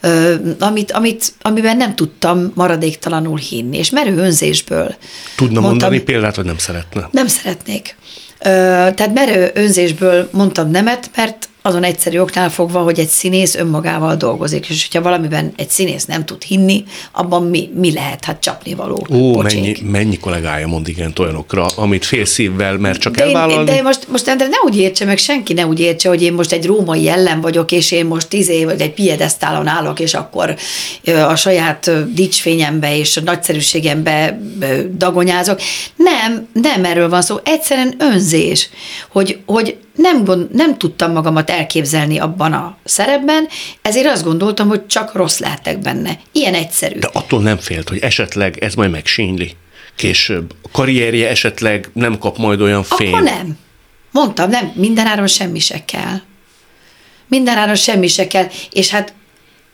ö, amit, amit, amiben nem tudtam maradéktalanul hinni, és merő önzésből. Tudna mondtam, mondani példát, hogy nem szeretne? Nem szeretnék. Ö, tehát merő önzésből mondtam nemet, mert azon egyszerű oknál fogva, hogy egy színész önmagával dolgozik, és hogyha valamiben egy színész nem tud hinni, abban mi, mi lehet? Hát csapnivaló. Ó, mennyi, mennyi kollégája mond igen olyanokra, amit fél szívvel, mert csak de elvállalni. Én, de most, most de ne úgy értse meg, senki ne úgy értse, hogy én most egy római jellem vagyok, és én most tíz év, vagy egy piedesztálon állok, és akkor a saját dicsfényembe és a nagyszerűségembe dagonyázok. Nem, nem erről van szó. Egyszerűen önzés, hogy, hogy nem, gond, nem tudtam magamat elképzelni abban a szerepben, ezért azt gondoltam, hogy csak rossz lehetek benne. Ilyen egyszerű. De attól nem félt, hogy esetleg ez majd megsínyli később. A karrierje esetleg nem kap majd olyan fényt. Akkor nem. Mondtam, nem, mindenáron semmi se kell. Mindenáron semmi se kell. És hát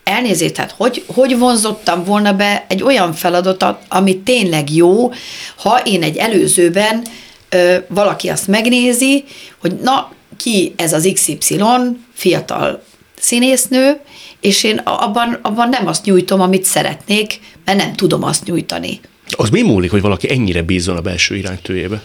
elnézést, hát hogy, hogy vonzottam volna be egy olyan feladatot, ami tényleg jó, ha én egy előzőben ö, valaki azt megnézi, hogy na, ki ez az XY fiatal színésznő, és én abban, abban nem azt nyújtom, amit szeretnék, mert nem tudom azt nyújtani. Az mi múlik, hogy valaki ennyire bízzon a belső iránytőjébe?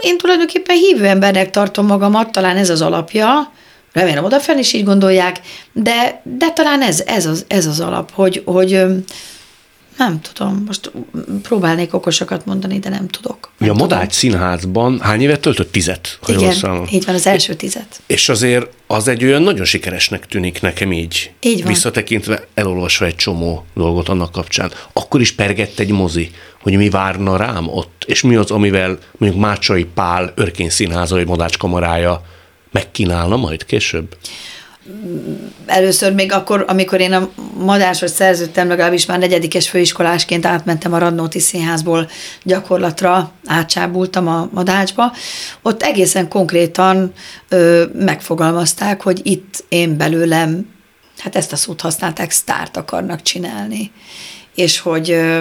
Én tulajdonképpen hívő embernek tartom magamat, talán ez az alapja, remélem odafenn is így gondolják, de, de talán ez, ez, az, ez az alap, hogy, hogy nem tudom, most próbálnék okosakat mondani, de nem tudok. Nem a Madács Színházban hány évet töltött? Tizet? Ha Igen, jól így van, az első tizet. És azért az egy olyan nagyon sikeresnek tűnik nekem így. Így van. Visszatekintve, elolvasva egy csomó dolgot annak kapcsán. Akkor is pergett egy mozi, hogy mi várna rám ott, és mi az, amivel mondjuk Mácsai Pál Örkény Színháza vagy Madács Kamarája megkínálna majd később? Először még akkor, amikor én a madáshoz szerződtem, legalábbis már negyedikes főiskolásként átmentem a Radnóti Színházból gyakorlatra, átsábultam a madácsba, ott egészen konkrétan ö, megfogalmazták, hogy itt én belőlem, hát ezt a szót használták, sztárt akarnak csinálni. És hogy ö,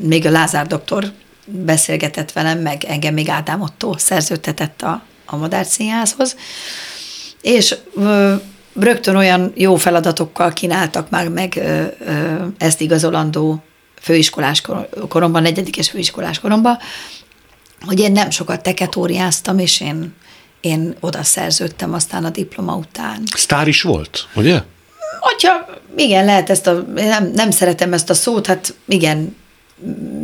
még a Lázár doktor beszélgetett velem, meg engem még Ádám Otto szerződtetett a, a Madár Színházhoz, és rögtön olyan jó feladatokkal kínáltak már meg ezt igazolandó főiskolás koromban, negyedikes főiskolás koromban, hogy én nem sokat teketóriáztam, és én, én oda szerződtem aztán a diploma után. Sztár is volt, ugye? Hogyha, igen, lehet ezt a, nem, nem szeretem ezt a szót, hát igen,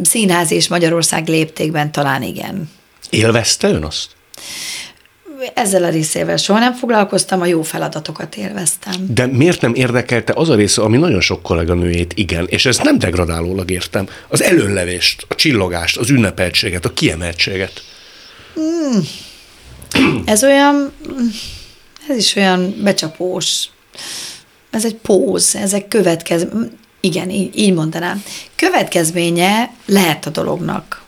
színház és Magyarország léptékben talán igen. Élvezte ön azt? Ezzel a részével soha nem foglalkoztam, a jó feladatokat élveztem. De miért nem érdekelte az a része, ami nagyon sok kolléganőjét igen, és ezt nem degradálólag értem, az előlevést, a csillogást, az ünnepeltséget, a kiemeltséget? Hmm. Ez olyan, ez is olyan becsapós. Ez egy póz, ezek következ... Igen, így, így mondanám. Következménye lehet a dolognak.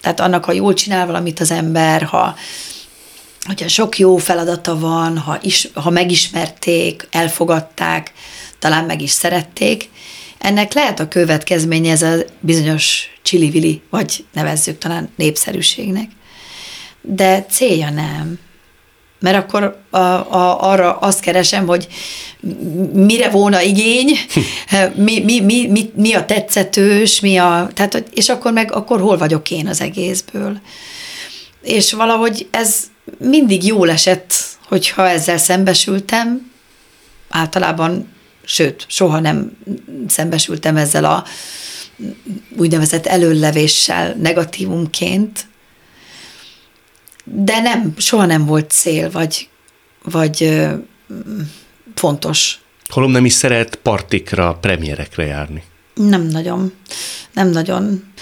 Tehát annak, ha jól csinál valamit az ember, ha hogyha sok jó feladata van, ha, is, ha megismerték, elfogadták, talán meg is szerették, ennek lehet a következménye ez a bizonyos csilivili, vagy nevezzük talán népszerűségnek. De célja nem. mert akkor a, a, arra azt keresem, hogy mire volna igény, mi, mi, mi, mi, mi a tetszetős, mi a, tehát, és akkor meg, akkor hol vagyok én az egészből. És valahogy ez mindig jól esett, hogyha ezzel szembesültem, általában, sőt, soha nem szembesültem ezzel a úgynevezett előlevéssel negatívumként, de nem, soha nem volt cél, vagy, vagy fontos. Holom nem is szeret partikra, premierekre járni. Nem nagyon. Nem nagyon.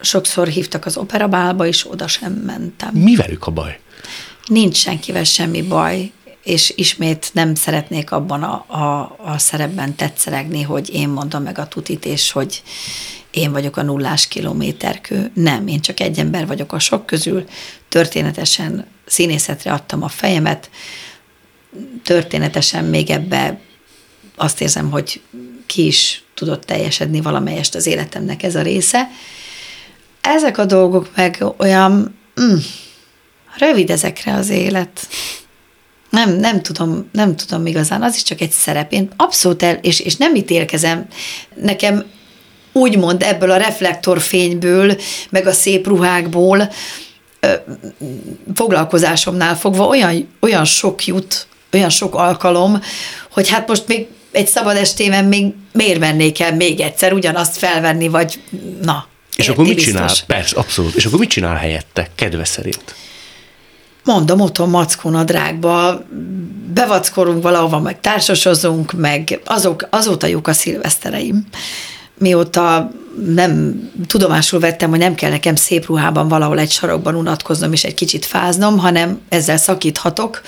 Sokszor hívtak az operabálba, és oda sem mentem. Mi velük a baj? Nincs senkivel semmi baj, és ismét nem szeretnék abban a, a, a szerepben tetszelegni, hogy én mondom meg a tutit, és hogy én vagyok a nullás kilométerkő. Nem, én csak egy ember vagyok a sok közül, történetesen színészetre adtam a fejemet, történetesen még ebbe azt érzem, hogy ki is tudott teljesedni valamelyest az életemnek ez a része. Ezek a dolgok meg olyan mm, rövid ezekre az élet. Nem, nem tudom, nem tudom igazán, az is csak egy szerep. Én abszolút el, és, és nem ítélkezem. Nekem úgymond ebből a reflektorfényből, meg a szép ruhákból foglalkozásomnál fogva olyan, olyan sok jut, olyan sok alkalom, hogy hát most még egy szabad estében még miért vennék el még egyszer ugyanazt felvenni, vagy na. És akkor mit biztos. csinál? Persze, abszolút. És akkor mit csinál helyette, kedve szerint? Mondom, otthon mackón a drágba, bevackorunk valahova, meg társasozunk, meg azok, azóta jók a szilvesztereim. Mióta nem tudomásul vettem, hogy nem kell nekem szép ruhában valahol egy sarokban unatkoznom és egy kicsit fáznom, hanem ezzel szakíthatok,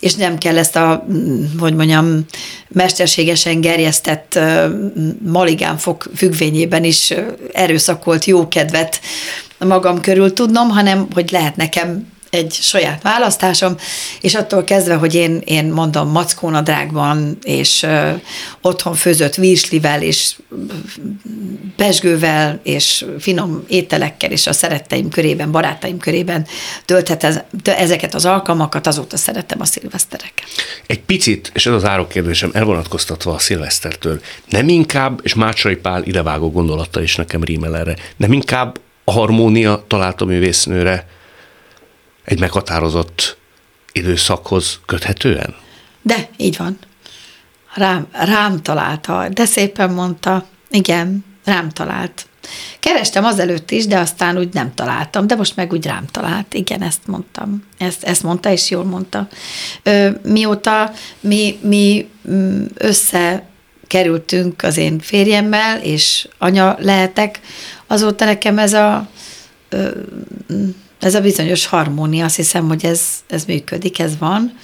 és nem kell ezt a, hogy mondjam, mesterségesen gerjesztett maligán fog függvényében is erőszakolt jókedvet magam körül tudnom, hanem hogy lehet nekem egy saját választásom, és attól kezdve, hogy én, én mondom mackónadrágban, és ö, otthon főzött vízslivel, és pesgővel, és finom ételekkel, és a szeretteim körében, barátaim körében tölthet ez, ezeket az alkalmakat, azóta szeretem a szilvesztereket. Egy picit, és ez az árokkérdésem elvonatkoztatva a szilvesztertől, nem inkább, és Mácsai Pál idevágó gondolata is nekem rímel erre, nem inkább a harmónia találta művésznőre, egy meghatározott időszakhoz köthetően? De, így van. Rám, rám találta, de szépen mondta. Igen, rám talált. Kerestem azelőtt is, de aztán úgy nem találtam, de most meg úgy rám talált. Igen, ezt mondtam. Ezt, ezt mondta, és jól mondta. Ö, mióta mi, mi mm, összekerültünk az én férjemmel, és anya lehetek, azóta nekem ez a ö, ez a bizonyos harmónia, azt hiszem, hogy ez, ez működik, ez van.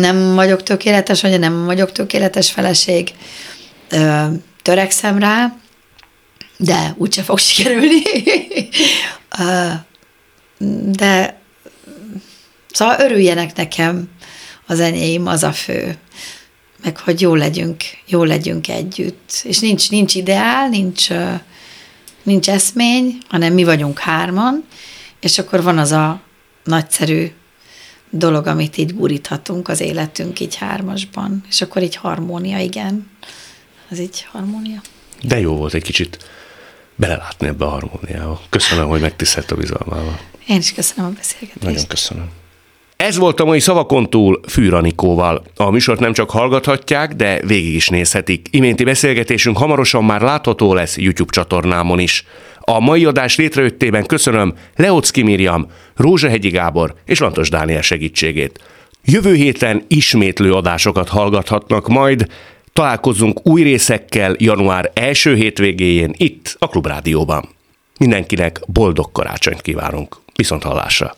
Nem vagyok tökéletes, vagy nem vagyok tökéletes feleség, törekszem rá, de úgyse fog sikerülni. de szóval örüljenek nekem az enyém, az a fő. Meg hogy jó legyünk, jó legyünk együtt. És nincs, nincs ideál, nincs, nincs eszmény, hanem mi vagyunk hárman, és akkor van az a nagyszerű dolog, amit így guríthatunk az életünk így hármasban, és akkor így harmónia, igen. Az így harmónia. De jó volt egy kicsit belelátni ebbe a harmóniába. Köszönöm, hogy megtisztelt a bizalmával. Én is köszönöm a beszélgetést. Nagyon köszönöm. Ez volt a mai Szavakon túl Fűranikóval. A műsort nem csak hallgathatják, de végig is nézhetik. Iménti beszélgetésünk hamarosan már látható lesz YouTube csatornámon is. A mai adás létrejöttében köszönöm Leocki Miriam, Rózsahegyi Gábor és Lantos Dániel segítségét. Jövő héten ismétlő adásokat hallgathatnak majd, találkozunk új részekkel január első hétvégéjén itt a Klubrádióban. Mindenkinek boldog karácsonyt kívánunk. Viszont hallásra!